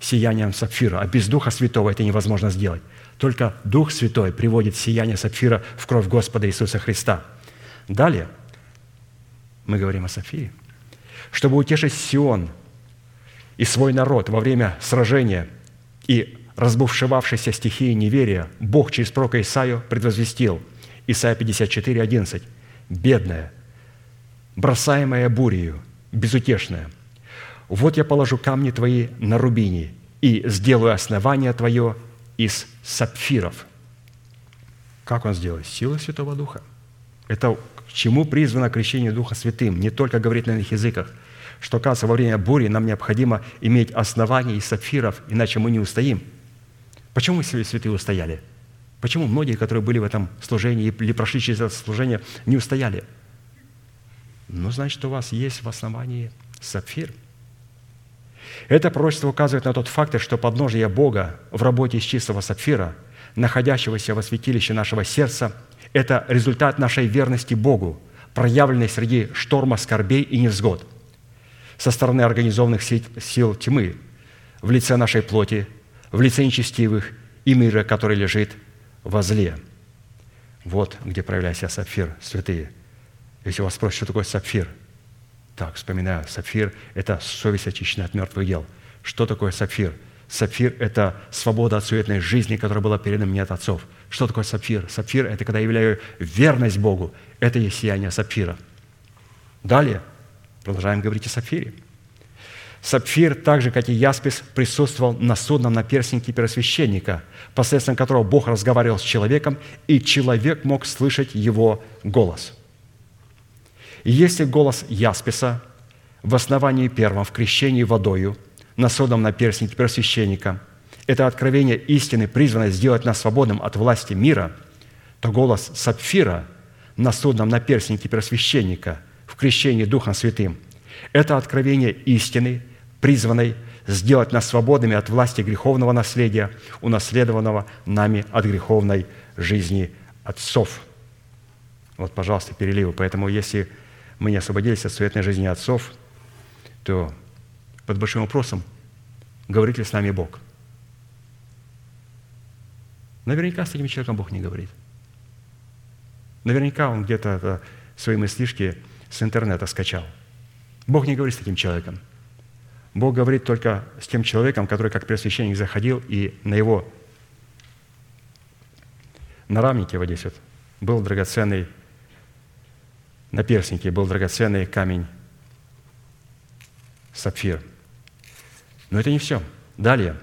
Speaker 2: сиянием сапфира. А без Духа Святого это невозможно сделать. Только Дух Святой приводит сияние сапфира в кровь Господа Иисуса Христа. Далее мы говорим о сапфире. Чтобы утешить Сион – и свой народ во время сражения и разбушевавшейся стихии неверия, Бог через пророка Исаию предвозвестил, Исайя 54, 11, «Бедная, бросаемая бурею, безутешная, вот я положу камни твои на рубине и сделаю основание твое из сапфиров». Как он сделает? Сила Святого Духа. Это к чему призвано крещение Духа Святым? Не только говорить на иных языках – что, оказывается, во время бури нам необходимо иметь основания из сапфиров, иначе мы не устоим. Почему святые устояли? Почему многие, которые были в этом служении или прошли через это служение, не устояли? Ну, значит, у вас есть в основании сапфир. Это пророчество указывает на тот факт, что подножие Бога в работе из чистого сапфира, находящегося во святилище нашего сердца, это результат нашей верности Богу, проявленной среди шторма скорбей и невзгод – со стороны организованных сил тьмы в лице нашей плоти, в лице нечестивых и мира, который лежит во зле. Вот где проявляется сапфир, святые. Если вас спросят, что такое сапфир, так, вспоминаю, сапфир – это совесть очищенная от мертвых дел. Что такое сапфир? Сапфир – это свобода от суетной жизни, которая была передана мне от отцов. Что такое сапфир? Сапфир – это когда я являю верность Богу. Это есть сияние сапфира. Далее – Продолжаем говорить о сапфире. Сапфир, так же, как и яспис, присутствовал на судном наперстнике первосвященника, посредством которого Бог разговаривал с человеком, и человек мог слышать его голос. Если голос ясписа в основании первом, в крещении водою, на содом наперстнике первосвященника, это откровение истины, призванное сделать нас свободным от власти мира, то голос сапфира на судном наперстнике первосвященника в крещении Духом Святым – это откровение истины, призванной сделать нас свободными от власти греховного наследия, унаследованного нами от греховной жизни отцов. Вот, пожалуйста, переливы. Поэтому, если мы не освободились от суетной жизни отцов, то под большим вопросом, говорит ли с нами Бог. Наверняка с таким человеком Бог не говорит. Наверняка он где-то свои мыслишки с интернета скачал. Бог не говорит с таким человеком – Бог говорит только с тем человеком, который как пресвященник заходил, и на его нарамнике вот здесь вот был драгоценный, на перстнике был драгоценный камень сапфир. Но это не все. Далее.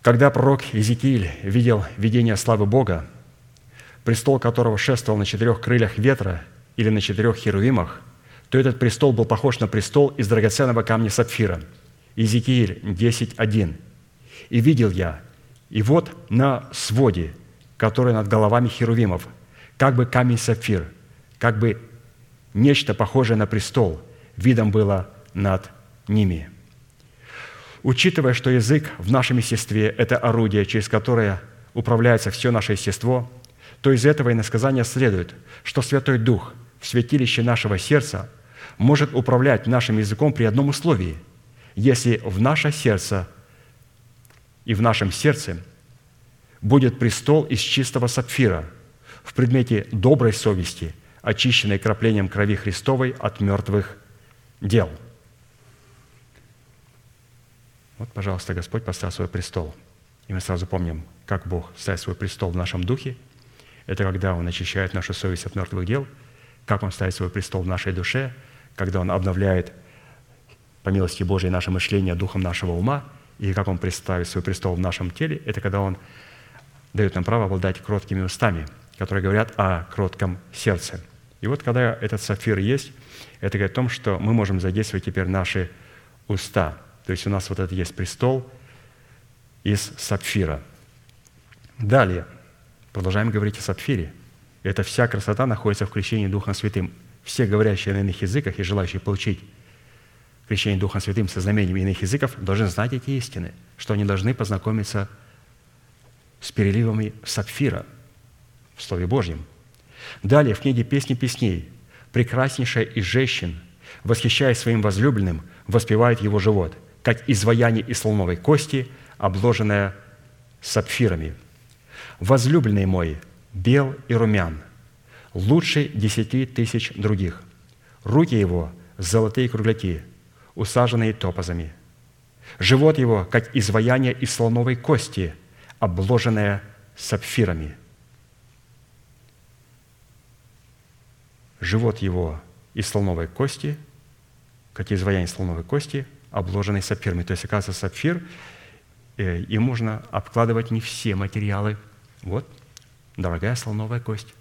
Speaker 2: Когда пророк Иезекииль видел видение славы Бога, престол которого шествовал на четырех крыльях ветра или на четырех херувимах – то этот престол был похож на престол из драгоценного камня сапфира. Иезекииль 10.1. «И видел я, и вот на своде, который над головами херувимов, как бы камень сапфир, как бы нечто похожее на престол, видом было над ними». Учитывая, что язык в нашем естестве – это орудие, через которое управляется все наше естество, то из этого иносказания следует, что Святой Дух в святилище нашего сердца – может управлять нашим языком при одном условии, если в наше сердце и в нашем сердце будет престол из чистого сапфира в предмете доброй совести, очищенной краплением крови Христовой от мертвых дел. Вот, пожалуйста, Господь поставил свой престол. И мы сразу помним, как Бог ставит свой престол в нашем духе. Это когда Он очищает нашу совесть от мертвых дел, как Он ставит свой престол в нашей душе – когда Он обновляет по милости Божией наше мышление духом нашего ума, и как Он представит свой престол в нашем теле, это когда Он дает нам право обладать кроткими устами, которые говорят о кротком сердце. И вот когда этот сапфир есть, это говорит о том, что мы можем задействовать теперь наши уста. То есть у нас вот этот есть престол из сапфира. Далее, продолжаем говорить о сапфире. Эта вся красота находится в крещении Духом Святым все говорящие на иных языках и желающие получить крещение Духом Святым со знамениями иных языков должны знать эти истины, что они должны познакомиться с переливами сапфира в Слове Божьем. Далее в книге «Песни песней» прекраснейшая из женщин, восхищаясь своим возлюбленным, воспевает его живот, как изваяние из слоновой кости, обложенное сапфирами. «Возлюбленный мой, бел и румян – лучше десяти тысяч других. Руки его – золотые кругляки, усаженные топазами. Живот его, как изваяние из слоновой кости, обложенное сапфирами. Живот его из слоновой кости, как изваяние слоновой кости, обложенный сапфирами. То есть, оказывается, сапфир, э, и можно обкладывать не все материалы. Вот, дорогая слоновая кость.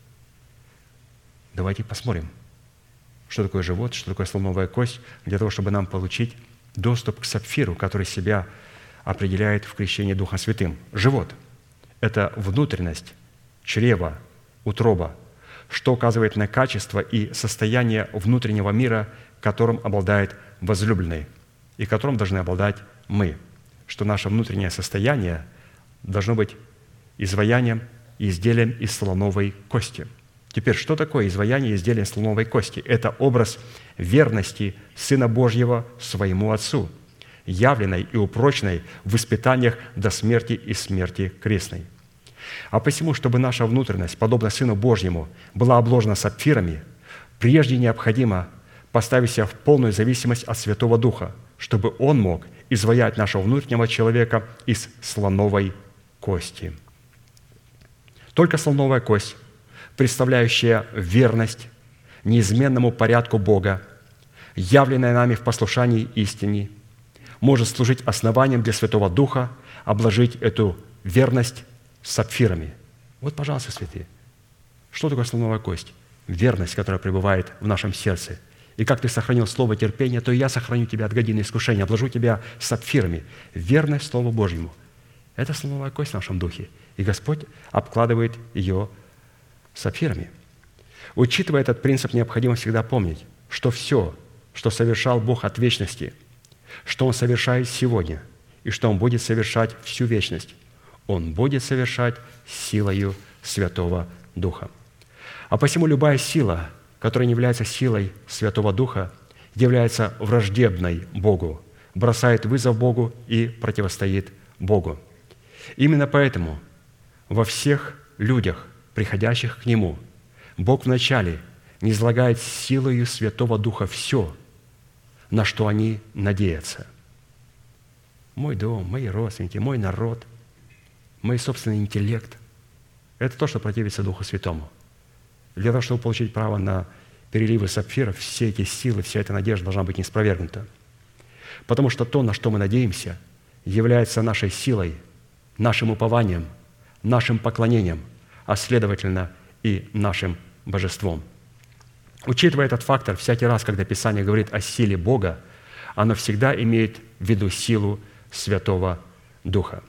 Speaker 2: Давайте посмотрим, что такое живот, что такое слоновая кость, для того, чтобы нам получить доступ к сапфиру, который себя определяет в крещении Духом Святым. Живот – это внутренность, чрево, утроба, что указывает на качество и состояние внутреннего мира, которым обладает возлюбленный и которым должны обладать мы, что наше внутреннее состояние должно быть изваянием и изделием из слоновой кости – Теперь, что такое изваяние изделия слоновой кости? Это образ верности Сына Божьего своему Отцу, явленной и упроченной в испытаниях до смерти и смерти крестной. А посему, чтобы наша внутренность, подобно Сыну Божьему, была обложена сапфирами, прежде необходимо поставить себя в полную зависимость от Святого Духа, чтобы Он мог изваять нашего внутреннего человека из слоновой кости. Только слоновая кость представляющая верность неизменному порядку Бога, явленная нами в послушании истине, может служить основанием для Святого Духа обложить эту верность сапфирами. Вот, пожалуйста, святые, что такое слоновая кость? Верность, которая пребывает в нашем сердце, и как ты сохранил слово терпения, то и я сохраню тебя от годины искушения, обложу тебя сапфирами, верность Слову Божьему. Это слоновая кость в нашем духе. И Господь обкладывает ее сапфирами. Учитывая этот принцип, необходимо всегда помнить, что все, что совершал Бог от вечности, что Он совершает сегодня, и что Он будет совершать всю вечность, Он будет совершать силою Святого Духа. А посему любая сила, которая не является силой Святого Духа, является враждебной Богу, бросает вызов Богу и противостоит Богу. Именно поэтому во всех людях, приходящих к Нему, Бог вначале не излагает силою Святого Духа все, на что они надеются. Мой дом, мои родственники, мой народ, мой собственный интеллект – это то, что противится Духу Святому. Для того, чтобы получить право на переливы сапфиров, все эти силы, вся эта надежда должна быть не. Потому что то, на что мы надеемся, является нашей силой, нашим упованием, нашим поклонением, а следовательно и нашим божеством. Учитывая этот фактор, всякий раз, когда Писание говорит о силе Бога, оно всегда имеет в виду силу Святого Духа.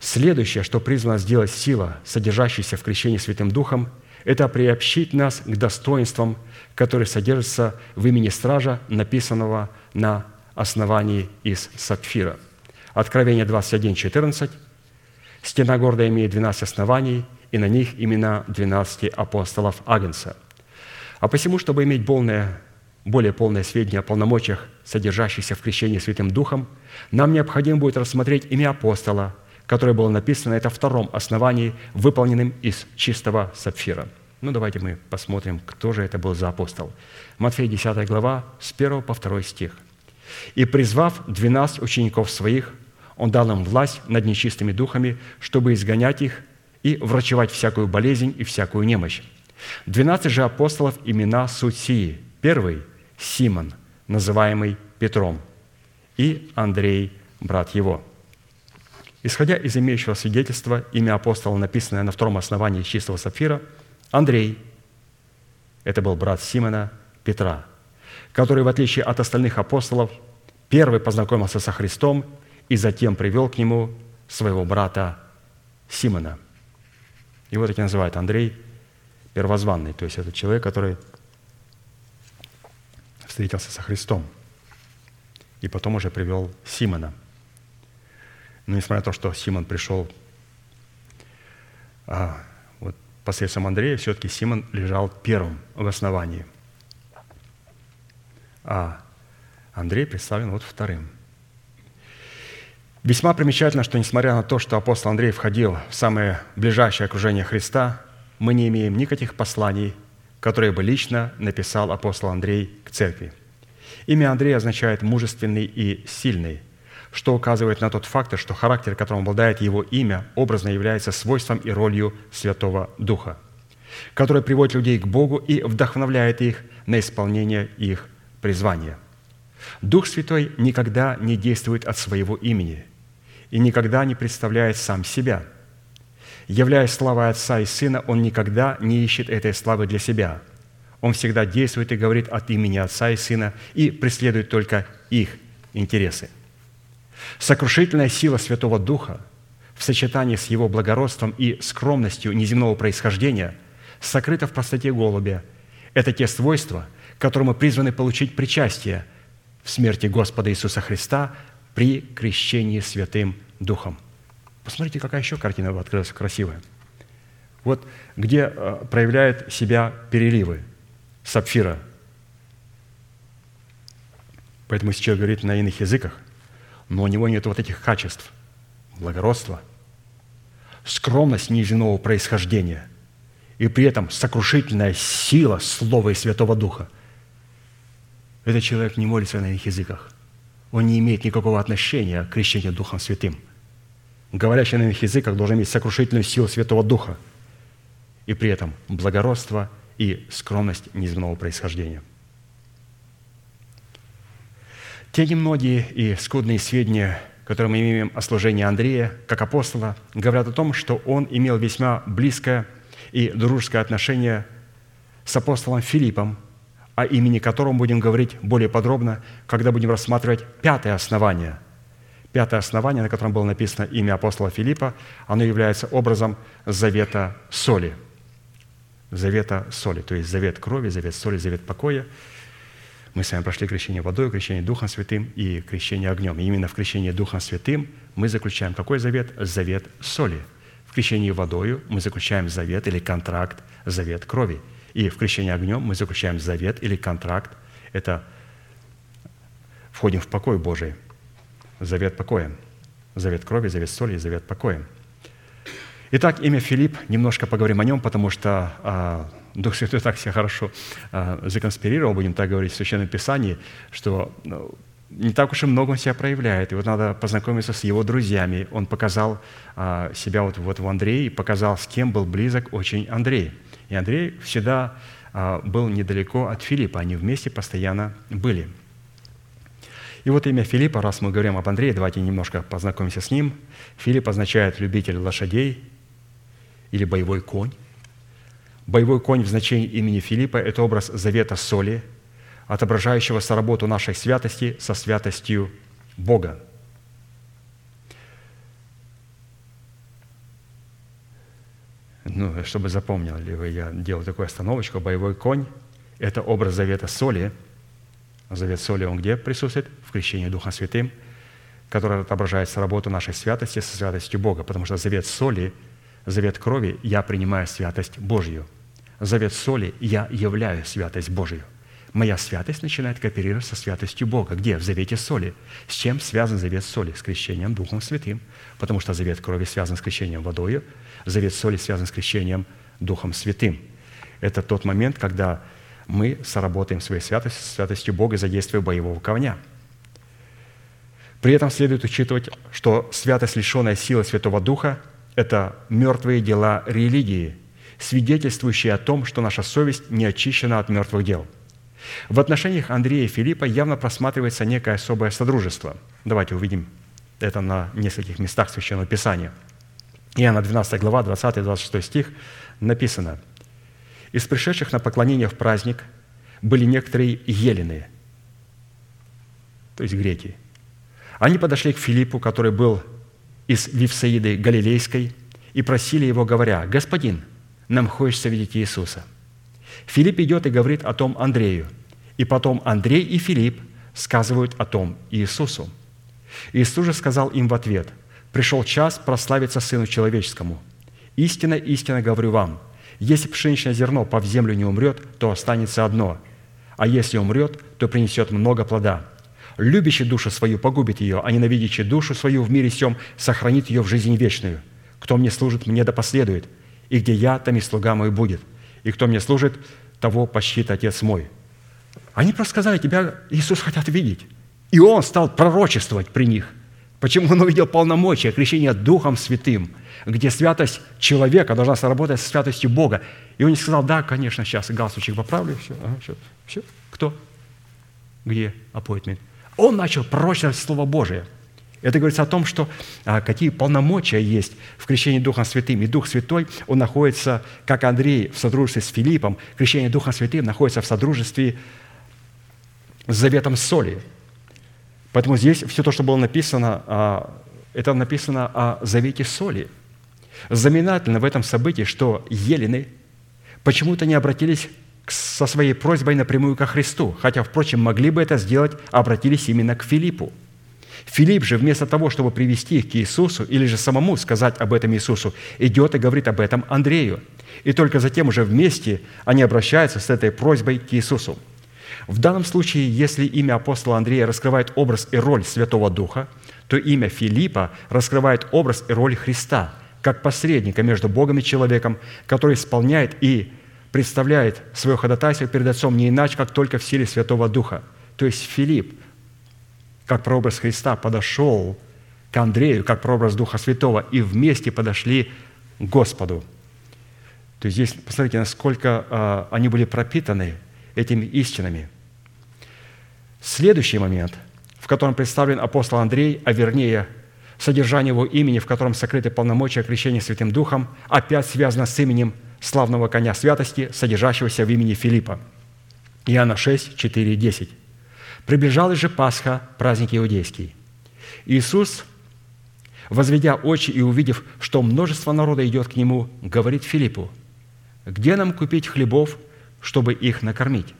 Speaker 2: Следующее, что призвана сделать сила, содержащаяся в крещении Святым Духом, это приобщить нас к достоинствам, которые содержатся в имени стража, написанного на основании из сапфира. Откровение 21, 14. «Стена города имеет 12 оснований, и на них имена 12 апостолов Агнца. А посему, чтобы иметь полное, более полное сведения о полномочиях, содержащихся в крещении Святым Духом, нам необходимо будет рассмотреть имя апостола, которое было написано на этом втором основании, выполненным из чистого сапфира. Ну, давайте мы посмотрим, кто же это был за апостол. Матфея 10 глава, с 1 по 2 стих. «И призвав двенадцать учеников своих, он дал им власть над нечистыми духами, чтобы изгонять их и врачевать всякую болезнь и всякую немощь. Двенадцать же апостолов имена суть сии. Первый – Симон, называемый Петром, и Андрей, брат его. Исходя из имеющего свидетельства, имя апостола, написанное на втором основании чистого сапфира, Андрей, это был брат Симона, Петра, который, в отличие от остальных апостолов, первый познакомился со Христом и затем привел к нему своего брата Симона – его таки называют Андрей Первозванный, то есть это человек, который встретился со Христом и потом уже привел Симона. Но несмотря на то, что Симон пришел а, вот, посредством Андрея, все-таки Симон лежал первым в основании. А Андрей представлен вот вторым. Весьма примечательно, что несмотря на то, что апостол Андрей входил в самое ближайшее окружение Христа, мы не имеем никаких посланий, которые бы лично написал апостол Андрей к церкви. Имя Андрей означает «мужественный и сильный», что указывает на тот факт, что характер, которым обладает его имя, образно является свойством и ролью Святого Духа, который приводит людей к Богу и вдохновляет их на исполнение их призвания. Дух Святой никогда не действует от своего имени – и никогда не представляет сам себя. Являясь славой Отца и Сына, Он никогда не ищет этой славы для себя. Он всегда действует и говорит от имени Отца и Сына и преследует только их интересы. Сокрушительная сила Святого Духа в сочетании с Его благородством и скромностью неземного происхождения сокрыта в простоте голубя. Это те свойства, которые мы призваны получить причастие в смерти Господа Иисуса Христа при крещении Святым Духом. Посмотрите, какая еще картина открылась красивая. Вот где э, проявляют себя переливы сапфира. Поэтому если человек говорит на иных языках, но у него нет вот этих качеств, благородства, скромность неземного происхождения. И при этом сокрушительная сила Слова и Святого Духа, этот человек не молится на иных языках. Он не имеет никакого отношения к крещению Духом Святым. Говорящий на иных языках должен иметь сокрушительную силу Святого Духа. И при этом благородство и скромность неземного происхождения. Те немногие и скудные сведения, которые мы имеем о служении Андрея как апостола, говорят о том, что он имел весьма близкое и дружеское отношение с апостолом Филиппом, о имени которого будем говорить более подробно, когда будем рассматривать пятое основание. Пятое основание, на котором было написано имя апостола Филиппа, оно является образом завета соли. Завета соли, то есть завет крови, завет соли, завет покоя. Мы с вами прошли крещение водой, крещение Духом Святым и крещение огнем. И именно в крещении Духом Святым мы заключаем какой завет? Завет соли. В крещении водою мы заключаем завет или контракт, завет крови – и в крещении огнем мы заключаем завет или контракт. Это входим в покой Божий. Завет покоя. Завет крови, завет соли и завет покоя. Итак, имя Филипп, немножко поговорим о нем, потому что а, Дух Святой так себя хорошо а, законспирировал, будем так говорить, в Священном Писании, что ну, не так уж и много он себя проявляет. И вот надо познакомиться с его друзьями. Он показал а, себя вот, вот в Андрее, показал, с кем был близок очень Андрей – и Андрей всегда а, был недалеко от Филиппа, они вместе постоянно были. И вот имя Филиппа, раз мы говорим об Андрее, давайте немножко познакомимся с ним. Филипп означает «любитель лошадей» или «боевой конь». Боевой конь в значении имени Филиппа – это образ завета соли, отображающего соработу нашей святости со святостью Бога. ну, чтобы запомнили вы, я делал такую остановочку, боевой конь – это образ завета соли. Завет соли, он где присутствует? В крещении Духом Святым, который отображает работу нашей святости со святостью Бога, потому что завет соли, завет крови – я принимаю святость Божью. Завет соли – я являю святость Божью. Моя святость начинает кооперировать со святостью Бога. Где? В завете соли. С чем связан завет соли? С крещением Духом Святым. Потому что завет крови связан с крещением водою, завет соли связан с крещением Духом Святым. Это тот момент, когда мы соработаем своей святостью, святостью Бога, задействуя боевого ковня. При этом следует учитывать, что святость, лишенная силы Святого Духа, это мертвые дела религии, свидетельствующие о том, что наша совесть не очищена от мертвых дел. В отношениях Андрея и Филиппа явно просматривается некое особое содружество. Давайте увидим это на нескольких местах Священного Писания – Иоанна 12 глава, 20-26 стих написано, «Из пришедших на поклонение в праздник были некоторые елены, то есть греки. Они подошли к Филиппу, который был из Вифсаиды Галилейской, и просили его, говоря, «Господин, нам хочется видеть Иисуса». Филипп идет и говорит о том Андрею, и потом Андрей и Филипп сказывают о том Иисусу. Иисус же сказал им в ответ – пришел час прославиться Сыну Человеческому. Истинно, истинно говорю вам, если пшеничное зерно по в землю не умрет, то останется одно, а если умрет, то принесет много плода. Любящий душу свою погубит ее, а ненавидящий душу свою в мире сем сохранит ее в жизнь вечную. Кто мне служит, мне да последует, и где я, там и слуга мой будет. И кто мне служит, того пощит Отец мой». Они просто сказали, тебя Иисус хотят видеть. И Он стал пророчествовать при них – Почему он увидел полномочия крещения Духом Святым, где святость человека должна сработать с святостью Бога. И он не сказал, да, конечно, сейчас галстучек поправлю, все, ага, все, все. Кто? Где appointment? Он начал пророчествовать Слово Божие. Это говорится о том, что а, какие полномочия есть в крещении Духом Святым. И Дух Святой, он находится, как Андрей, в содружестве с Филиппом. Крещение Духом Святым находится в содружестве с заветом соли – Поэтому здесь все то, что было написано, а, это написано о завете соли. Знаменательно в этом событии, что елены почему-то не обратились со своей просьбой напрямую ко Христу, хотя, впрочем, могли бы это сделать, обратились именно к Филиппу. Филипп же вместо того, чтобы привести их к Иисусу или же самому сказать об этом Иисусу, идет и говорит об этом Андрею. И только затем уже вместе они обращаются с этой просьбой к Иисусу. В данном случае, если имя апостола Андрея раскрывает образ и роль Святого Духа, то имя Филиппа раскрывает образ и роль Христа, как посредника между Богом и человеком, который исполняет и представляет свое ходатайство перед Отцом не иначе, как только в силе Святого Духа. То есть Филипп, как прообраз Христа, подошел к Андрею, как прообраз Духа Святого, и вместе подошли к Господу. То есть здесь, посмотрите, насколько э, они были пропитаны этими истинами – Следующий момент, в котором представлен апостол Андрей, а вернее содержание его имени, в котором сокрыты полномочия крещения Святым Духом, опять связано с именем славного коня святости, содержащегося в имени Филиппа. Иоанна 6, 4, 10. «Приближалась же Пасха, праздник иудейский. Иисус, возведя очи и увидев, что множество народа идет к Нему, говорит Филиппу, «Где нам купить хлебов, чтобы их накормить?»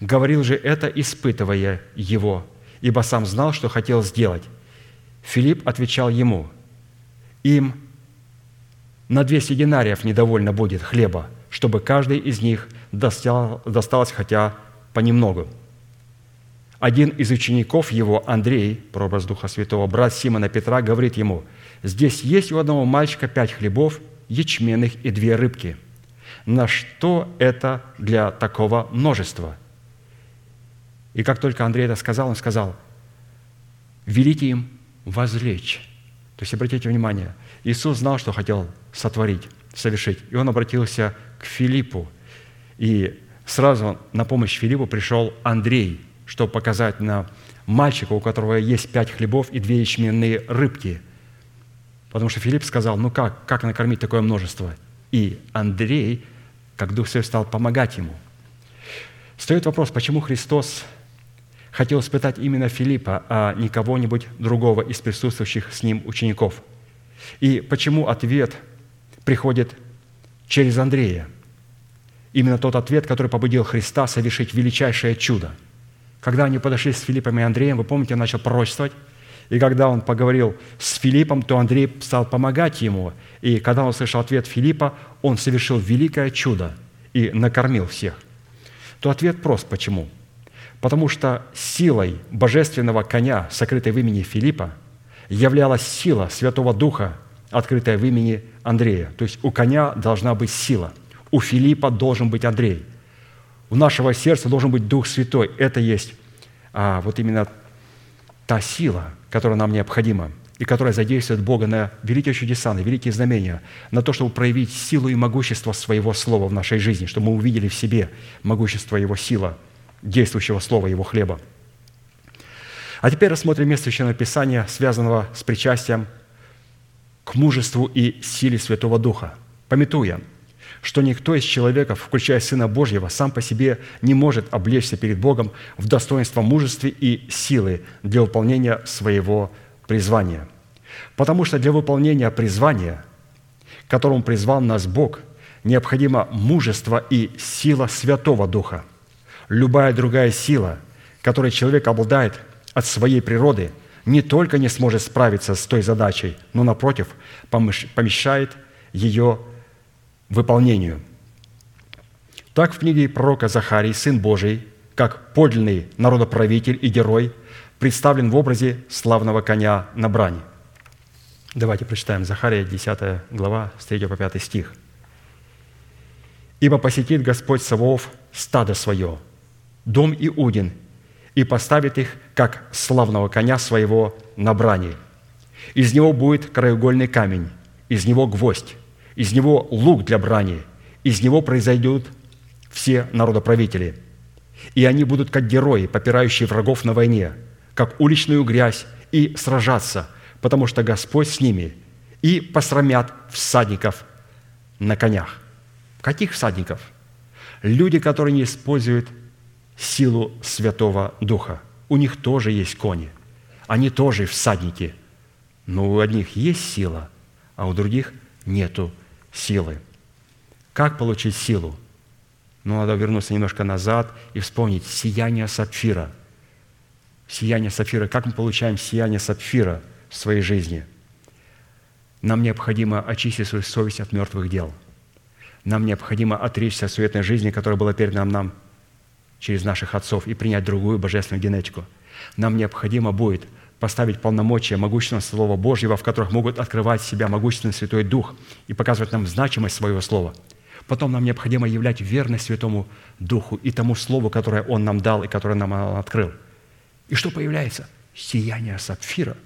Speaker 2: Говорил же это, испытывая его, ибо сам знал, что хотел сделать. Филипп отвечал ему, «Им на 200 динариев недовольно будет хлеба, чтобы каждый из них достал, досталось хотя понемногу». Один из учеников его, Андрей, прообраз Духа Святого, брат Симона Петра, говорит ему, «Здесь есть у одного мальчика пять хлебов, ячменных и две рыбки. На что это для такого множества?» И как только Андрей это сказал, он сказал, «Велите им возлечь». То есть, обратите внимание, Иисус знал, что хотел сотворить, совершить. И он обратился к Филиппу. И сразу на помощь Филиппу пришел Андрей, чтобы показать на мальчика, у которого есть пять хлебов и две ячменные рыбки. Потому что Филипп сказал, ну как, как накормить такое множество? И Андрей, как Дух Святой, стал помогать ему. Стоит вопрос, почему Христос хотел испытать именно Филиппа, а не кого-нибудь другого из присутствующих с ним учеников. И почему ответ приходит через Андрея? Именно тот ответ, который побудил Христа совершить величайшее чудо. Когда они подошли с Филиппом и Андреем, вы помните, он начал пророчествовать, и когда он поговорил с Филиппом, то Андрей стал помогать ему. И когда он услышал ответ Филиппа, он совершил великое чудо и накормил всех. То ответ прост. Почему? Потому что силой божественного коня, сокрытой в имени Филиппа, являлась сила Святого Духа, открытая в имени Андрея. То есть у коня должна быть сила, у Филиппа должен быть Андрей, у нашего сердца должен быть Дух Святой. Это есть а, вот именно та сила, которая нам необходима и которая задействует Бога на великие чудеса, на великие знамения, на то, чтобы проявить силу и могущество Своего Слова в нашей жизни, чтобы мы увидели в себе могущество Его сила – действующего слова Его хлеба. А теперь рассмотрим место Священного Писания, связанного с причастием к мужеству и силе Святого Духа, пометуя, что никто из человеков, включая Сына Божьего, сам по себе не может облечься перед Богом в достоинство мужества и силы для выполнения своего призвания. Потому что для выполнения призвания, которому призвал нас Бог, необходимо мужество и сила Святого Духа – любая другая сила, которой человек обладает от своей природы, не только не сможет справиться с той задачей, но, напротив, помешает ее выполнению. Так в книге пророка Захарии, сын Божий, как подлинный народоправитель и герой, представлен в образе славного коня на брани. Давайте прочитаем Захария, 10 глава, с 3 по 5 стих. «Ибо посетит Господь Савов стадо свое, дом Иудин, и поставит их, как славного коня своего на брани. Из него будет краеугольный камень, из него гвоздь, из него лук для брани, из него произойдут все народоправители. И они будут как герои, попирающие врагов на войне, как уличную грязь, и сражаться, потому что Господь с ними, и посрамят всадников на конях. Каких всадников? Люди, которые не используют силу Святого Духа. У них тоже есть кони. Они тоже всадники. Но у одних есть сила, а у других нету силы. Как получить силу? Ну, надо вернуться немножко назад и вспомнить сияние сапфира. Сияние сапфира. Как мы получаем сияние сапфира в своей жизни? Нам необходимо очистить свою совесть от мертвых дел. Нам необходимо отречься от суетной жизни, которая была передана нам через наших отцов и принять другую божественную генетику. Нам необходимо будет поставить полномочия могущественного Слова Божьего, в которых могут открывать себя могущественный Святой Дух и показывать нам значимость своего Слова. Потом нам необходимо являть верность Святому Духу и тому Слову, которое Он нам дал и которое нам Он открыл. И что появляется? Сияние сапфира.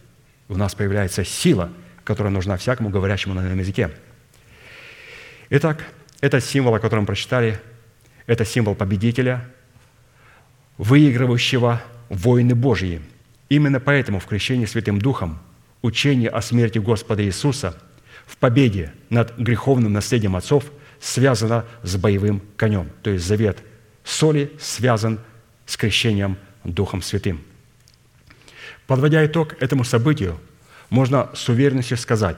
Speaker 2: У нас появляется сила, которая нужна всякому говорящему на этом языке. Итак, это символ, о котором прочитали, это символ победителя – выигрывающего войны Божьи. Именно поэтому в крещении Святым Духом учение о смерти Господа Иисуса в победе над греховным наследием отцов связано с боевым конем, то есть завет соли связан с крещением Духом Святым. Подводя итог этому событию, можно с уверенностью сказать,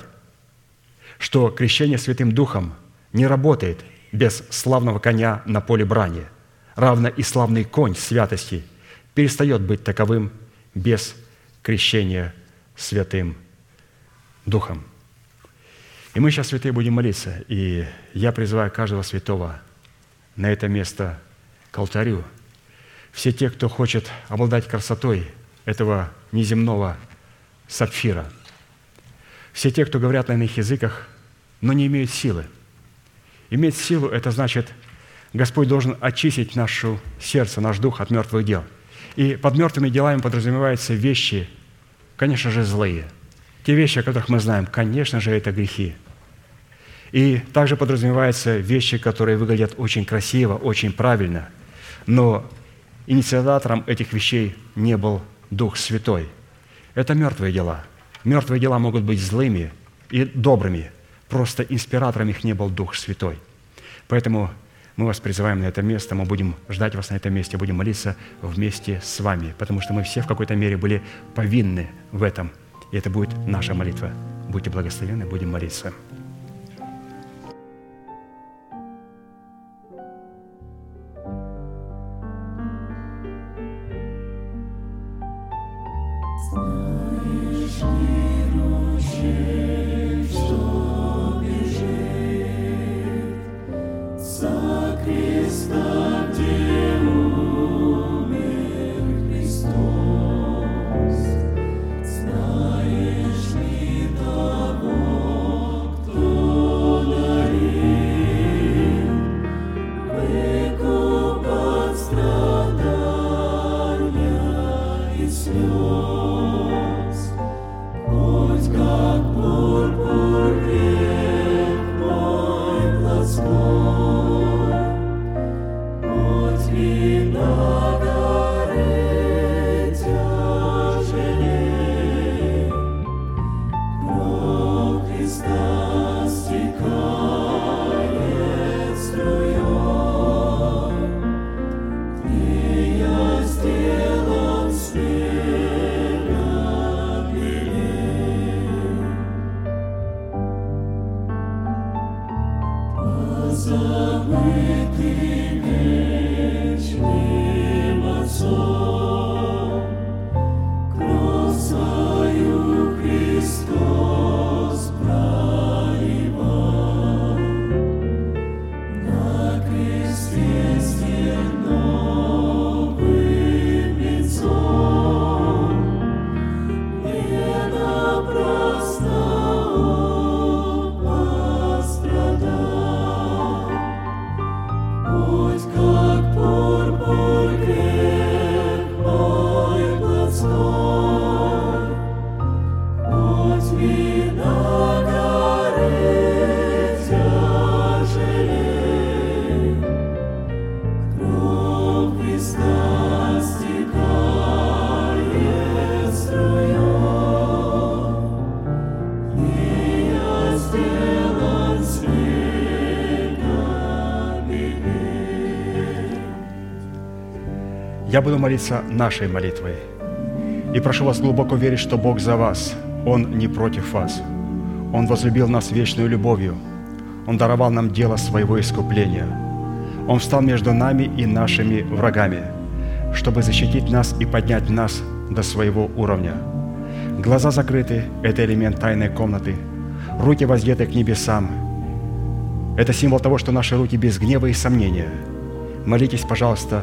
Speaker 2: что крещение Святым Духом не работает без славного коня на поле брани, равно и славный конь святости перестает быть таковым без крещения Святым Духом. И мы сейчас, святые, будем молиться. И я призываю каждого святого на это место к алтарю. Все те, кто хочет обладать красотой этого неземного сапфира. Все те, кто говорят на иных языках, но не имеют силы. Иметь силу – это значит, Господь должен очистить наше сердце, наш дух от мертвых дел. И под мертвыми делами подразумеваются вещи, конечно же, злые. Те вещи, о которых мы знаем, конечно же, это грехи – и также подразумеваются вещи, которые выглядят очень красиво, очень правильно, но инициатором этих вещей не был Дух Святой. Это мертвые дела. Мертвые дела могут быть злыми и добрыми, просто инспиратором их не был Дух Святой. Поэтому мы вас призываем на это место, мы будем ждать вас на этом месте, будем молиться вместе с вами, потому что мы все в какой-то мере были повинны в этом, и это будет наша молитва. Будьте благословенны, будем молиться. Буду молиться нашей молитвой. И прошу вас глубоко верить, что Бог за вас. Он не против вас. Он возлюбил нас вечной любовью. Он даровал нам дело своего искупления. Он встал между нами и нашими врагами, чтобы защитить нас и поднять нас до своего уровня. Глаза закрыты – это элемент тайной комнаты. Руки воздеты к небесам – это символ того, что наши руки без гнева и сомнения. Молитесь, пожалуйста,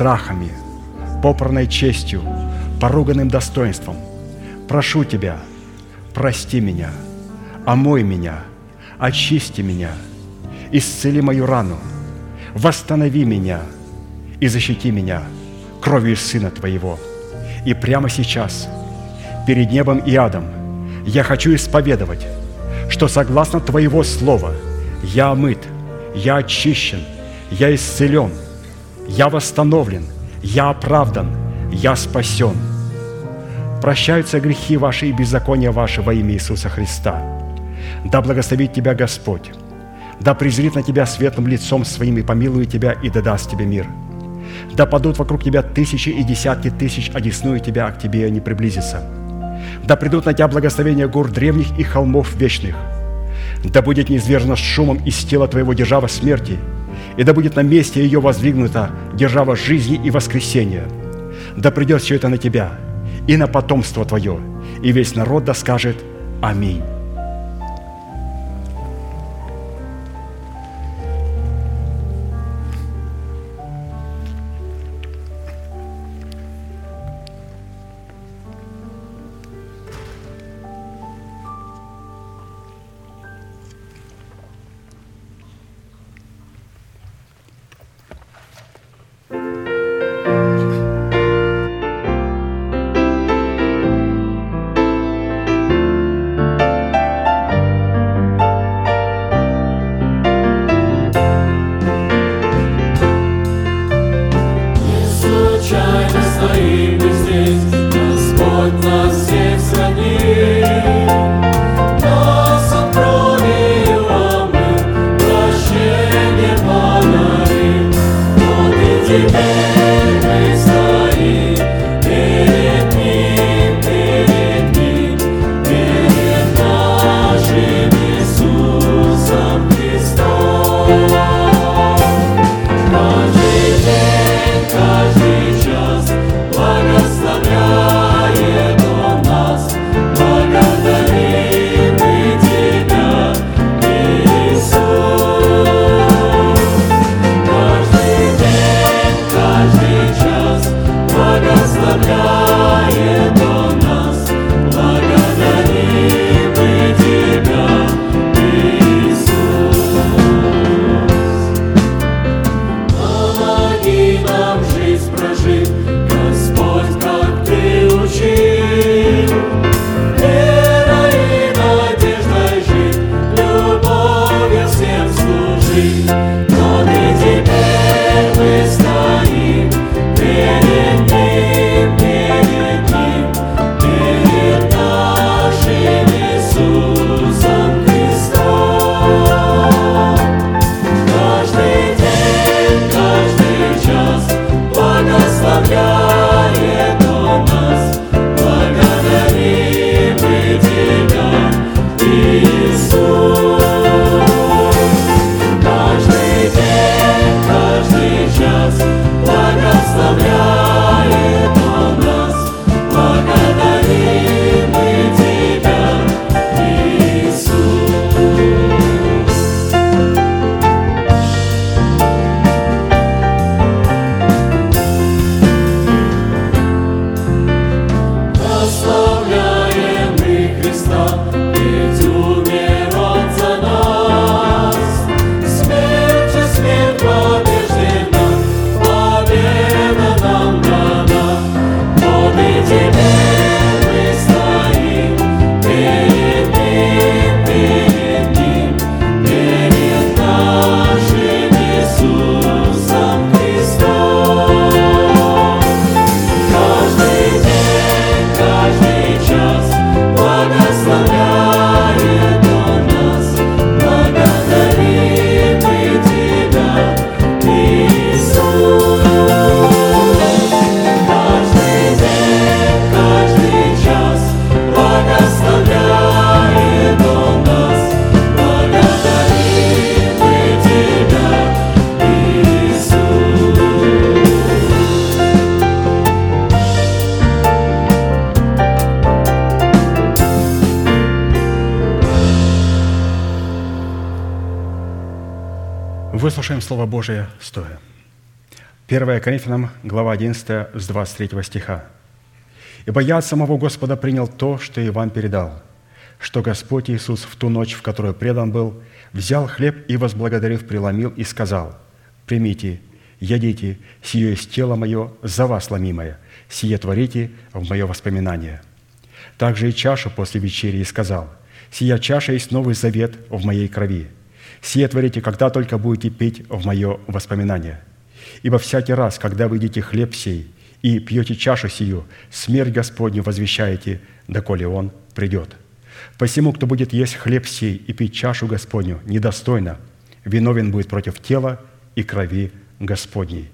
Speaker 2: страхами, попранной честью, поруганным достоинством. Прошу Тебя, прости меня, омой меня, очисти меня, исцели мою рану,
Speaker 1: восстанови меня и защити меня кровью Сына Твоего. И прямо сейчас, перед небом и адом, я хочу исповедовать, что согласно Твоего Слова я омыт, я очищен, я исцелен, я восстановлен, я оправдан, я спасен. Прощаются грехи ваши и беззакония ваши во имя Иисуса Христа. Да благословит тебя Господь, да презрит на тебя светлым лицом своим и помилует тебя и да даст тебе мир. Да падут вокруг тебя тысячи и десятки тысяч, одесную тебя, а к тебе не приблизится. Да придут на тебя благословения гор древних и холмов вечных. Да будет неизвержена с шумом из тела твоего держава смерти, и да будет на месте ее воздвигнута держава жизни и воскресения. Да придет все это на тебя и на потомство твое, и весь народ да скажет Аминь. Божие стоя. 1 Коринфянам, глава 11, с 23 стиха. «Ибо я от самого Господа принял то, что и вам передал, что Господь Иисус в ту ночь, в которую предан был, взял хлеб и, возблагодарив, преломил и сказал,
Speaker 2: примите, едите, сие есть тело мое за вас ломимое, сие творите в мое воспоминание». Также и чашу после вечери сказал, «Сия чаша есть новый завет в моей крови. Сие творите, когда только будете пить в мое воспоминание. Ибо всякий раз, когда вы едите хлеб сей и пьете чашу сию, смерть Господню возвещаете, доколе Он придет. Посему, кто будет есть хлеб сей и пить чашу Господню недостойно, виновен будет против тела и крови Господней.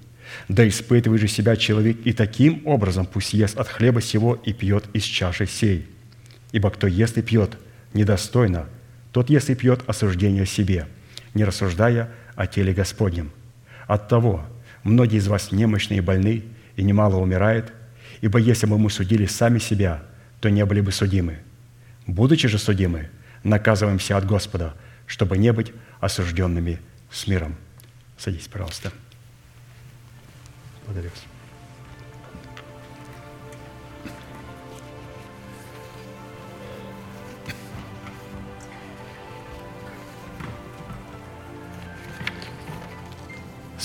Speaker 2: Да испытывай же себя человек, и таким образом пусть ест от хлеба сего и пьет из чаши сей. Ибо кто ест и пьет недостойно, тот ест и пьет осуждение себе, не рассуждая о теле Господнем. Оттого многие из вас немощные и больны, и немало умирает, ибо если бы мы судили сами себя, то не были бы судимы. Будучи же судимы, наказываемся от Господа, чтобы не быть осужденными с миром. Садись, пожалуйста. Благодарю вас.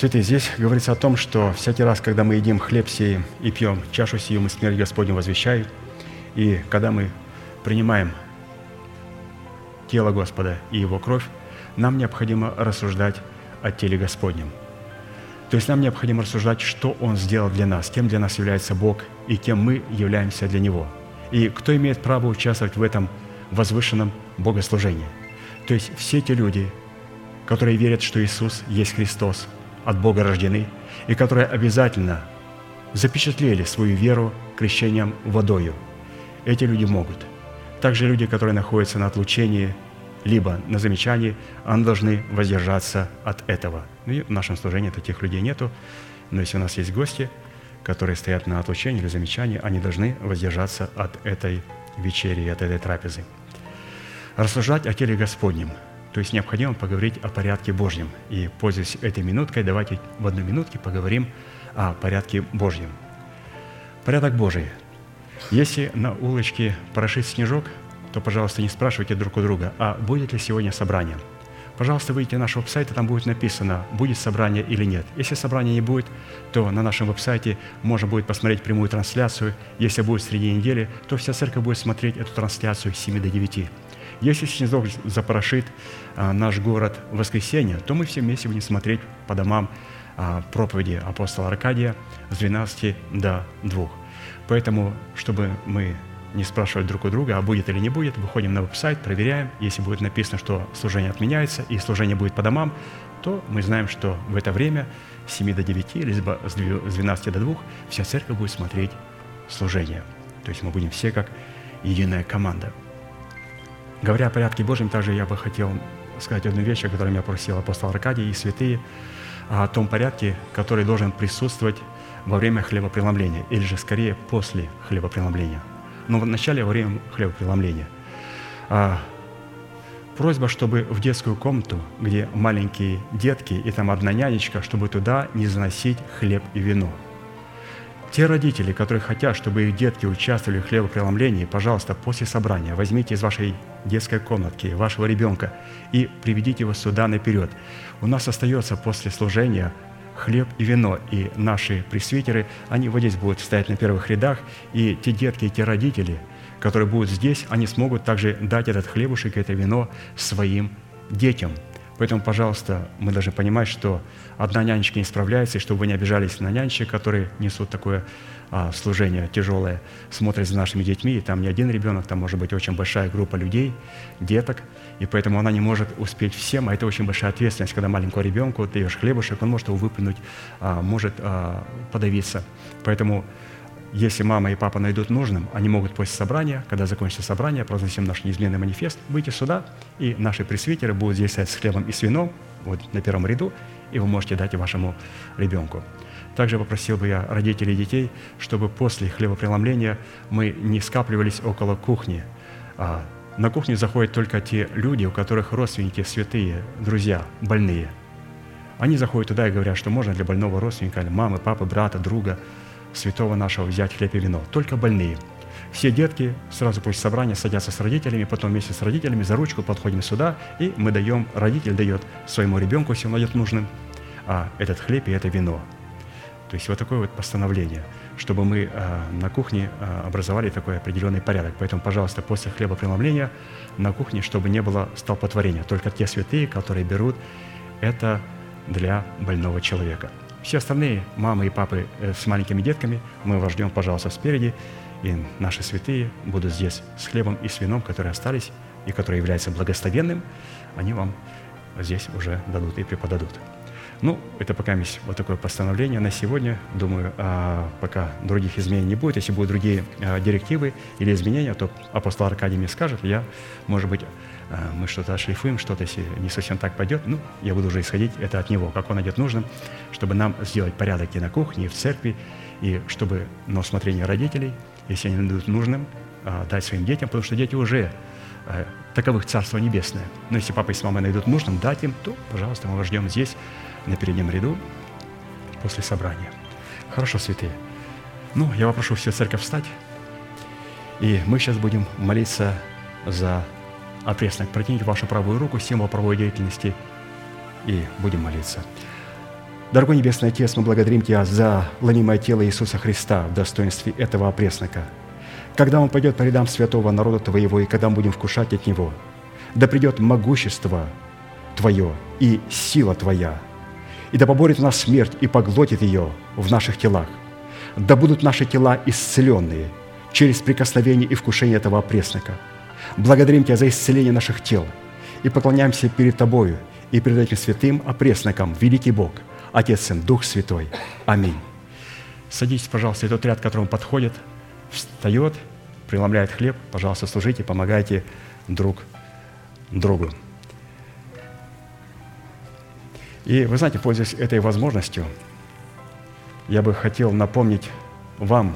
Speaker 2: Святые, здесь говорится о том, что всякий раз, когда мы едим хлеб сей и пьем чашу сию, мы смерть Господню возвещаем. И когда мы принимаем тело Господа и Его кровь, нам необходимо рассуждать о теле Господнем. То есть нам необходимо рассуждать, что Он сделал для нас, кем для нас является Бог и кем мы являемся для Него. И кто имеет право участвовать в этом возвышенном богослужении. То есть все те люди, которые верят, что Иисус есть Христос, от Бога рождены, и которые обязательно запечатлели свою веру крещением водою. Эти люди могут. Также люди, которые находятся на отлучении – либо на замечании, они должны воздержаться от этого. Ну и в нашем служении таких людей нету, но если у нас есть гости, которые стоят на отлучении или замечании, они должны воздержаться от этой вечери, от этой трапезы. Рассуждать о теле Господнем, то есть необходимо поговорить о порядке Божьем. И, пользуясь этой минуткой, давайте в одной минутке поговорим о порядке Божьем. Порядок Божий. Если на улочке прошит снежок – то, пожалуйста, не спрашивайте друг у друга, а будет ли сегодня собрание. Пожалуйста, выйдите на наш веб-сайт, и там будет написано, будет собрание или нет. Если собрания не будет, то на нашем веб-сайте можно будет посмотреть прямую трансляцию. Если будет среди недели, то вся церковь будет смотреть эту трансляцию с 7 до 9. Если снизок запорошит а, наш город в воскресенье, то мы все вместе будем смотреть по домам а, проповеди апостола Аркадия с 12 до 2. Поэтому, чтобы мы не спрашивать друг у друга, а будет или не будет, выходим на веб-сайт, проверяем. Если будет написано, что служение отменяется и служение будет по домам, то мы знаем, что в это время с 7 до 9, либо с 12 до 2 вся церковь будет смотреть служение. То есть мы будем все как единая команда. Говоря о порядке Божьем, также я бы хотел сказать одну вещь, о которой меня просил апостол Аркадий и святые, о том порядке, который должен присутствовать во время хлебопреломления, или же скорее после хлебопреломления – но в начале, во время хлебопреломления. А, просьба, чтобы в детскую комнату, где маленькие детки и там одна нянечка, чтобы туда не заносить хлеб и вино. Те родители, которые хотят, чтобы их детки участвовали в хлебопреломлении, пожалуйста, после собрания возьмите из вашей детской комнатки вашего ребенка и приведите его сюда наперед. У нас остается после служения хлеб и вино. И наши пресвитеры, они вот здесь будут стоять на первых рядах, и те детки, и те родители, которые будут здесь, они смогут также дать этот хлебушек, это вино своим детям. Поэтому, пожалуйста, мы должны понимать, что одна нянечка не справляется, и чтобы вы не обижались на нянечек, которые несут такое а, служение тяжелое, смотрят за нашими детьми, и там не один ребенок, там может быть очень большая группа людей, деток, и поэтому она не может успеть всем, а это очень большая ответственность, когда маленькому ребенку даешь хлебушек, он может его выплюнуть, а, может а, подавиться. Поэтому если мама и папа найдут нужным, они могут после собрания, когда закончится собрание, произносим наш неизменный манифест, выйти сюда, и наши пресвитеры будут здесь стоять с хлебом и с вином, вот на первом ряду, и вы можете дать вашему ребенку. Также попросил бы я родителей детей, чтобы после хлебопреломления мы не скапливались около кухни, а на кухню заходят только те люди, у которых родственники святые, друзья, больные. Они заходят туда и говорят, что можно для больного родственника, или мамы, папы, брата, друга, святого нашего взять хлеб и вино. Только больные. Все детки сразу после собрания садятся с родителями, потом вместе с родителями за ручку подходим сюда, и мы даем, родитель дает своему ребенку, если он найдет нужным, а этот хлеб и это вино. То есть вот такое вот постановление, чтобы мы а, на кухне а, образовали такой определенный порядок. Поэтому, пожалуйста, после хлебопреломления на кухне, чтобы не было столпотворения. Только те святые, которые берут, это для больного человека. Все остальные, мамы и папы э, с маленькими детками, мы вас ждем, пожалуйста, спереди. И наши святые будут здесь с хлебом и с вином, которые остались и которые являются благословенным, они вам здесь уже дадут и преподадут. Ну, это пока вот такое постановление на сегодня. Думаю, а, пока других изменений не будет. Если будут другие а, директивы или изменения, то апостол Аркадий мне скажет, я, может быть, а, мы что-то ошлифуем, что-то, если не совсем так пойдет, ну, я буду уже исходить это от него, как он найдет нужным, чтобы нам сделать порядок и на кухне, и в церкви, и чтобы на усмотрение родителей, если они найдут нужным, дать своим детям, потому что дети уже таковых Царство Небесное. Но если папа и с мамой найдут нужным дать им, то, пожалуйста, мы вас ждем здесь, на переднем ряду, после собрания. Хорошо, святые. Ну, я попрошу всю церковь встать, и мы сейчас будем молиться за опреснок. Протяните вашу правую руку, символ правовой деятельности, и будем молиться. Дорогой Небесный Отец, мы благодарим Тебя за лонимое тело Иисуса Христа в достоинстве этого опреснока – когда Он пойдет по рядам святого народа Твоего, и когда мы будем вкушать от Него. Да придет могущество Твое и сила Твоя, и да поборет у нас смерть и поглотит ее в наших телах. Да будут наши тела исцеленные через прикосновение и вкушение этого преснока. Благодарим Тебя за исцеление наших тел и поклоняемся перед Тобою и перед этим святым опресноком, великий Бог, Отец, Сын, Дух Святой. Аминь. Садитесь, пожалуйста, этот ряд, к которому подходит – встает, преломляет хлеб, пожалуйста, служите, помогайте друг другу. И вы знаете, пользуясь этой возможностью, я бы хотел напомнить вам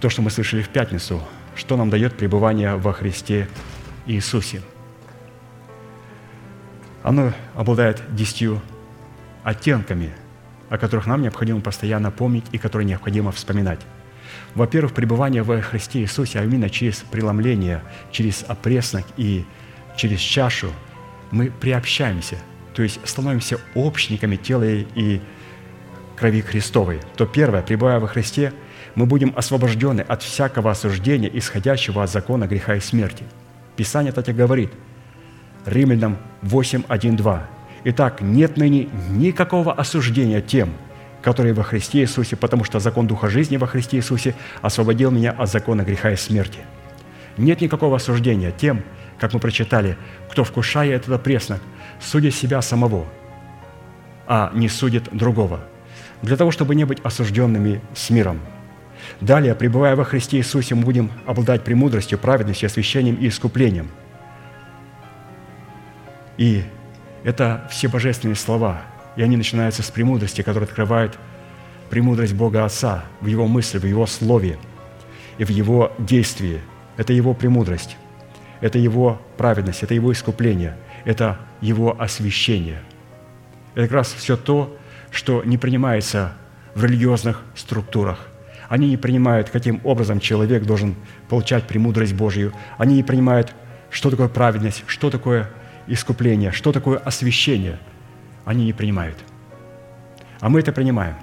Speaker 2: то, что мы слышали в пятницу, что нам дает пребывание во Христе Иисусе. Оно обладает десятью оттенками – о которых нам необходимо постоянно помнить и которые необходимо вспоминать. Во-первых, пребывание во Христе Иисусе, а именно через преломление, через опреснок и через чашу, мы приобщаемся, то есть становимся общниками тела и крови Христовой. То первое, пребывая во Христе, мы будем освобождены от всякого осуждения, исходящего от закона греха и смерти. Писание так и говорит, Римлянам 8, 1, 2. Итак, нет ныне никакого осуждения тем, которые во Христе Иисусе, потому что закон Духа жизни во Христе Иисусе освободил меня от закона греха и смерти. Нет никакого осуждения тем, как мы прочитали, кто, вкушая этот преснок, судит себя самого, а не судит другого, для того, чтобы не быть осужденными с миром. Далее, пребывая во Христе Иисусе, мы будем обладать премудростью, праведностью, освящением и искуплением. И это все божественные слова, и они начинаются с премудрости, которая открывает премудрость Бога Отца в Его мысли, в Его Слове и в Его действии. Это Его премудрость, это Его праведность, это Его искупление, это Его освящение. Это как раз все то, что не принимается в религиозных структурах. Они не принимают, каким образом человек должен получать премудрость Божью. Они не принимают, что такое праведность, что такое искупление, что такое освящение, они не принимают. А мы это принимаем,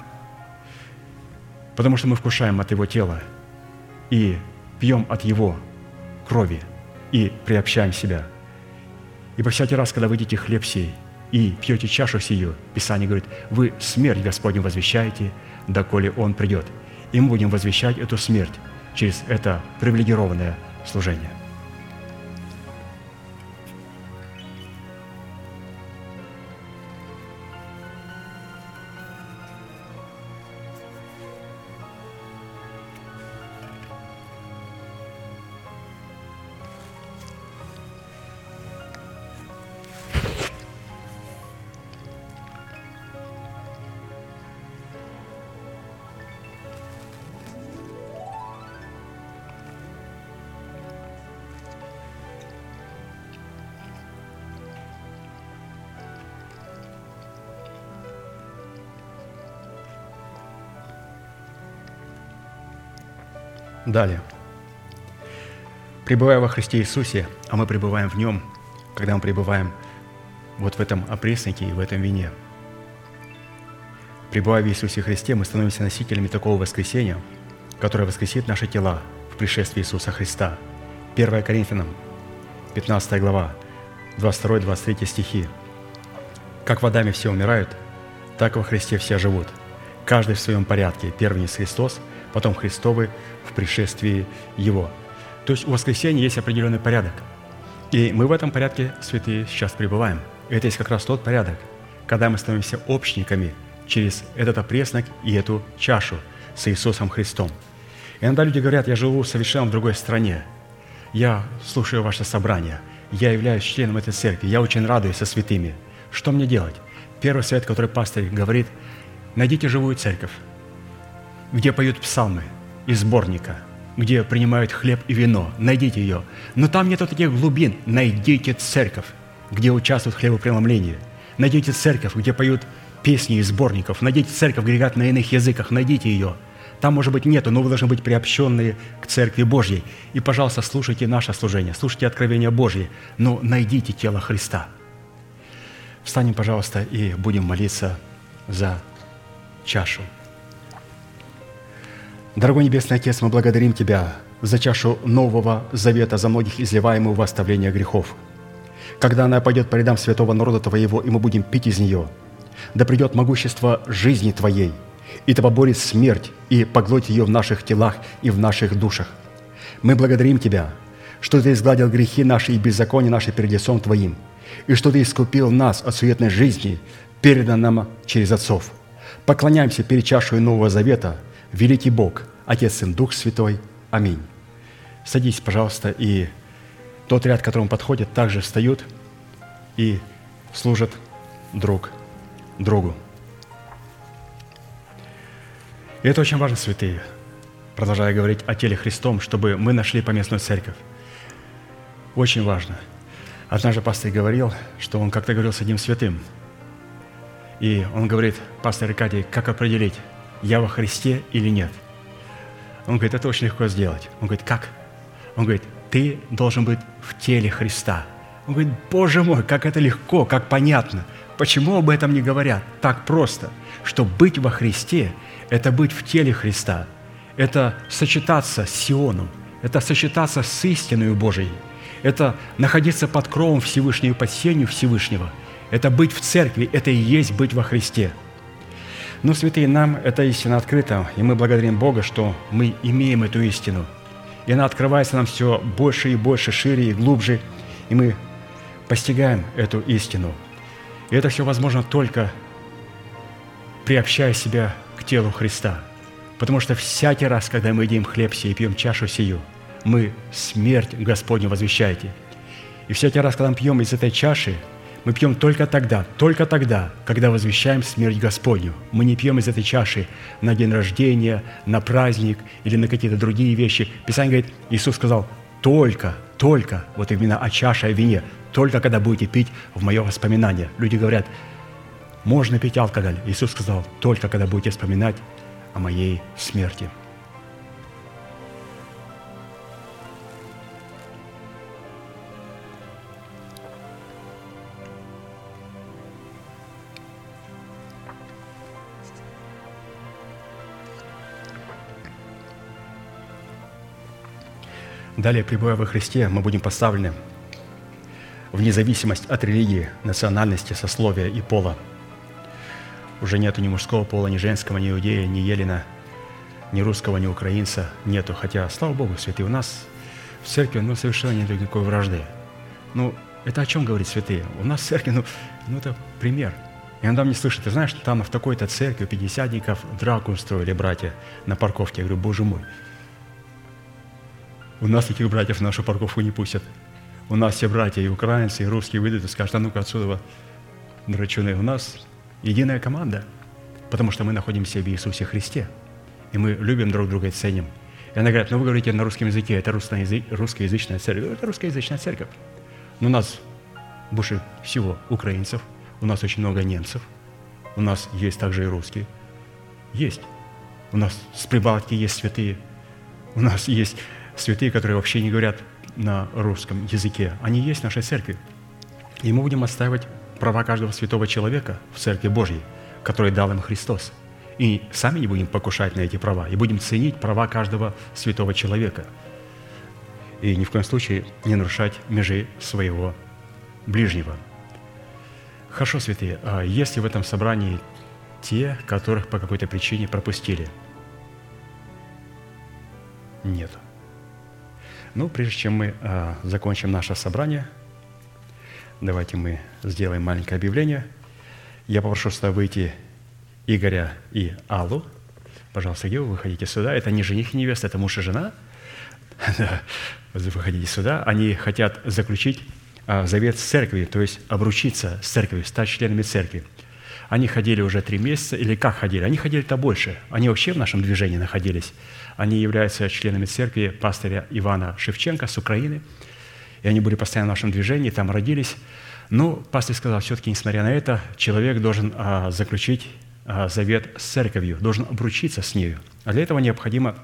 Speaker 2: потому что мы вкушаем от Его тела и пьем от Его крови и приобщаем себя. Ибо всякий раз, когда вы едите хлеб сей и пьете чашу сию, Писание говорит, вы смерть Господню возвещаете, доколе Он придет. И мы будем возвещать эту смерть через это привилегированное служение. Далее. Пребывая во Христе Иисусе, а мы пребываем в Нем, когда мы пребываем вот в этом опреснике и в этом вине. Пребывая в Иисусе Христе, мы становимся носителями такого воскресения, которое воскресит наши тела в пришествии Иисуса Христа. 1 Коринфянам, 15 глава, 22-23 стихи. «Как водами все умирают, так во Христе все живут. Каждый в своем порядке. Первенец Христос, потом Христовы в пришествии Его». То есть у воскресения есть определенный порядок. И мы в этом порядке, святые, сейчас пребываем. Это есть как раз тот порядок, когда мы становимся общниками через этот опреснок и эту чашу с Иисусом Христом. иногда люди говорят, я живу совершенно в другой стране, я слушаю ваше собрание, я являюсь членом этой церкви, я очень радуюсь со святыми. Что мне делать? Первый совет, который пастор говорит, найдите живую церковь, где поют псалмы из сборника – где принимают хлеб и вино. Найдите ее. Но там нету таких глубин. Найдите церковь, где участвуют в хлебопреломлении. Найдите церковь, где поют песни из сборников. Найдите церковь, где говорят на иных языках. Найдите ее. Там, может быть, нету, но вы должны быть приобщенные к Церкви Божьей. И, пожалуйста, слушайте наше служение, слушайте откровения Божьи, но найдите тело Христа. Встанем, пожалуйста, и будем молиться за чашу. Дорогой Небесный Отец, мы благодарим Тебя за чашу Нового Завета, за многих изливаемую в оставление грехов. Когда она пойдет по рядам святого народа Твоего, и мы будем пить из нее, да придет могущество жизни Твоей, и Ты поборет смерть и поглотит ее в наших телах и в наших душах. Мы благодарим Тебя, что Ты изгладил грехи наши и беззакония наши перед лицом Твоим, и что Ты искупил нас от суетной жизни, передан нам через отцов. Поклоняемся перед чашей Нового Завета – великий Бог, Отец, Сын, Дух Святой. Аминь. Садись, пожалуйста, и тот ряд, к которому подходит, также встают и служат друг другу. И это очень важно, святые, продолжая говорить о теле Христом, чтобы мы нашли поместную церковь. Очень важно. Однажды пастор говорил, что он как-то говорил с одним святым. И он говорит, пастор Аркадий, как определить, я во Христе или нет. Он говорит, это очень легко сделать. Он говорит, как? Он говорит, ты должен быть в теле Христа. Он говорит, Боже мой, как это легко, как понятно. Почему об этом не говорят? Так просто, что быть во Христе – это быть в теле Христа. Это сочетаться с Сионом, это сочетаться с истиной Божией, это находиться под кровом Всевышнего, под сенью Всевышнего, это быть в церкви, это и есть быть во Христе – но, святые, нам эта истина открыта, и мы благодарим Бога, что мы имеем эту истину. И она открывается нам все больше и больше, шире и глубже, и мы постигаем эту истину. И это все возможно только приобщая себя к телу Христа. Потому что всякий раз, когда мы едим хлеб сей и пьем чашу сию, мы смерть Господню возвещаете. И всякий раз, когда мы пьем из этой чаши – мы пьем только тогда, только тогда, когда возвещаем смерть Господню. Мы не пьем из этой чаши на день рождения, на праздник или на какие-то другие вещи. Писание говорит, Иисус сказал, только, только, вот именно о чаше, о вине, только когда будете пить в мое воспоминание. Люди говорят, можно пить алкоголь. Иисус сказал, только когда будете вспоминать о моей смерти. Далее, пребывая во Христе, мы будем поставлены в независимость от религии, национальности, сословия и пола. Уже нету ни мужского пола, ни женского, ни иудея, ни елена, ни русского, ни украинца нету. Хотя, слава Богу, святые, у нас в церкви ну, совершенно нет никакой вражды. Ну, это о чем говорит святые? У нас в церкви, ну, ну это пример. Иногда мне слышат, ты знаешь, там в такой-то церкви пятидесятников драку устроили братья на парковке. Я говорю, боже мой, у нас таких братьев в нашу парковку не пустят. У нас все братья, и украинцы, и русские выйдут и скажут, а ну-ка отсюда, драчуны. У нас единая команда, потому что мы находимся в Иисусе Христе. И мы любим друг друга и ценим. И она говорит, ну вы говорите на русском языке, это русскоязычная церковь. Это русскоязычная церковь. Но у нас больше всего украинцев, у нас очень много немцев, у нас есть также и русские. Есть. У нас с Прибалтики есть святые, у нас есть святые, которые вообще не говорят на русском языке, они есть в нашей церкви. И мы будем отстаивать права каждого святого человека в Церкви Божьей, которые дал им Христос. И сами не будем покушать на эти права, и будем ценить права каждого святого человека. И ни в коем случае не нарушать межи своего ближнего. Хорошо, святые, а есть ли в этом собрании те, которых по какой-то причине пропустили? Нет. Ну, прежде чем мы а, закончим наше собрание, давайте мы сделаем маленькое объявление. Я попрошу сюда выйти Игоря и Аллу. Пожалуйста, вы выходите сюда? Это не жених и невеста, это муж и жена. Выходите сюда. Они хотят заключить а, завет с церковью, то есть обручиться с церковью, стать членами церкви. Они ходили уже три месяца, или как ходили? Они ходили-то больше. Они вообще в нашем движении находились. Они являются членами церкви пастыря Ивана Шевченко с Украины. И они были постоянно в нашем движении, там родились. Но пастор сказал, все-таки, несмотря на это, человек должен а, заключить а, завет с церковью, должен обручиться с нею. А для этого необходимо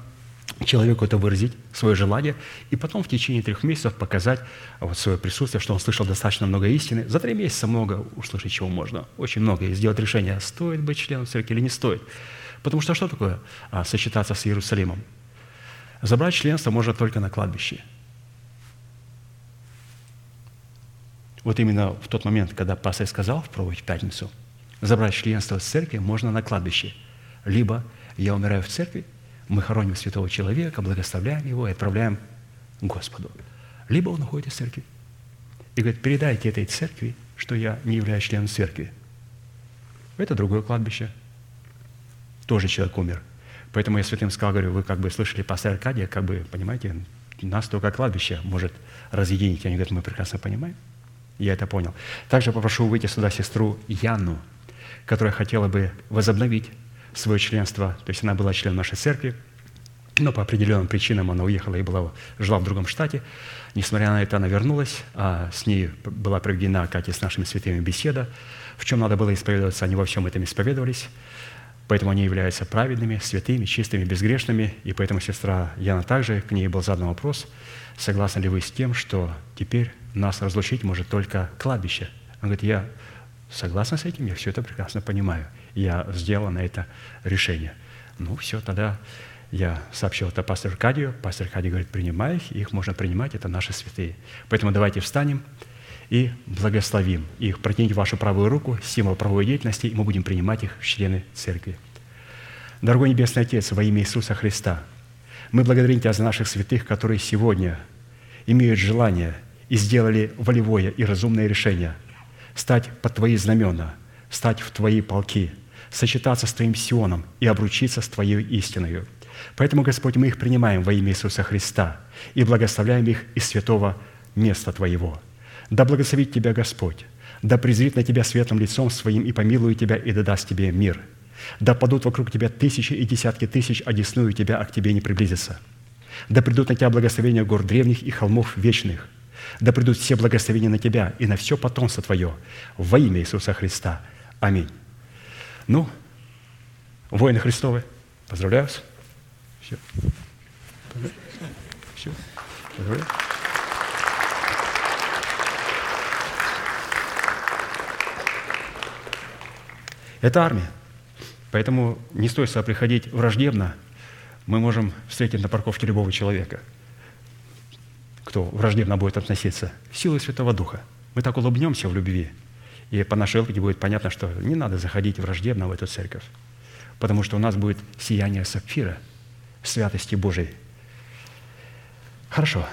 Speaker 2: человеку это выразить, свое желание, и потом в течение трех месяцев показать вот свое присутствие, что он слышал достаточно много истины. За три месяца много услышать чего можно, очень много, и сделать решение, стоит быть членом церкви или не стоит. Потому что что такое а, сочетаться с Иерусалимом? Забрать членство можно только на кладбище. Вот именно в тот момент, когда пастор сказал в проповедь в пятницу, забрать членство с церкви можно на кладбище. Либо я умираю в церкви, мы хороним святого человека, благословляем его и отправляем Господу. Либо он уходит из церкви и говорит, передайте этой церкви, что я не являюсь членом церкви. Это другое кладбище. Тоже человек умер. Поэтому я святым сказал, говорю, вы как бы слышали пастор Аркадия, как бы, понимаете, нас только кладбище может разъединить. Они говорят, мы прекрасно понимаем. Я это понял. Также попрошу выйти сюда сестру Яну, которая хотела бы возобновить свое членство, то есть она была членом нашей церкви, но по определенным причинам она уехала и была, жила в другом штате. Несмотря на это, она вернулась, а с ней была проведена, как и с нашими святыми, беседа. В чем надо было исповедоваться, они во всем этом исповедовались. Поэтому они являются праведными, святыми, чистыми, безгрешными. И поэтому сестра Яна также, к ней был задан вопрос, согласны ли вы с тем, что теперь нас разлучить может только кладбище. Она говорит, я согласна с этим, я все это прекрасно понимаю я сделал на это решение. Ну, все, тогда я сообщил это пастору Аркадию. Пастор Аркадий говорит, принимай их, их можно принимать, это наши святые. Поэтому давайте встанем и благословим их. Протяните вашу правую руку, символ правовой деятельности, и мы будем принимать их в члены церкви. Дорогой Небесный Отец, во имя Иисуса Христа, мы благодарим Тебя за наших святых, которые сегодня имеют желание и сделали волевое и разумное решение стать под Твои знамена, стать в Твои полки – сочетаться с Твоим Сионом и обручиться с Твоей истиною. Поэтому, Господь, мы их принимаем во имя Иисуса Христа и благословляем их из святого места Твоего. Да благословит Тебя Господь, да презрит на Тебя светлым лицом Своим и помилует Тебя и да даст Тебе мир. Да падут вокруг Тебя тысячи и десятки тысяч, одесную Тебя, а к Тебе не приблизиться. Да придут на Тебя благословения гор древних и холмов вечных. Да придут все благословения на Тебя и на все потомство Твое во имя Иисуса Христа. Аминь. Ну, воины Христовы, поздравляю вас. Все. Все. Поздравляю. Это армия. Поэтому не стоит сюда приходить враждебно. Мы можем встретить на парковке любого человека, кто враждебно будет относиться. Силой Святого Духа. Мы так улыбнемся в любви – и по нашей опыте будет понятно, что не надо заходить враждебно в эту церковь, потому что у нас будет сияние сапфира, святости Божией. Хорошо,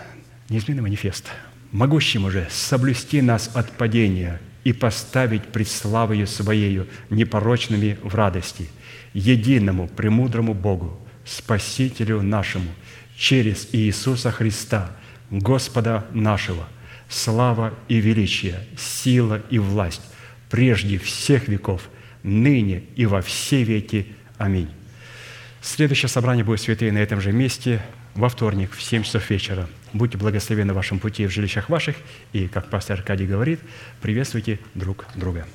Speaker 2: неизменный манифест. Могущим уже соблюсти нас от падения и поставить пред славою Своею непорочными в радости, единому, премудрому Богу, Спасителю нашему, через Иисуса Христа, Господа нашего – слава и величие, сила и власть прежде всех веков, ныне и во все веки. Аминь. Следующее собрание будет святые на этом же месте во вторник в 7 часов вечера. Будьте благословены в вашем пути в жилищах ваших, и, как пастор Аркадий говорит, приветствуйте друг друга.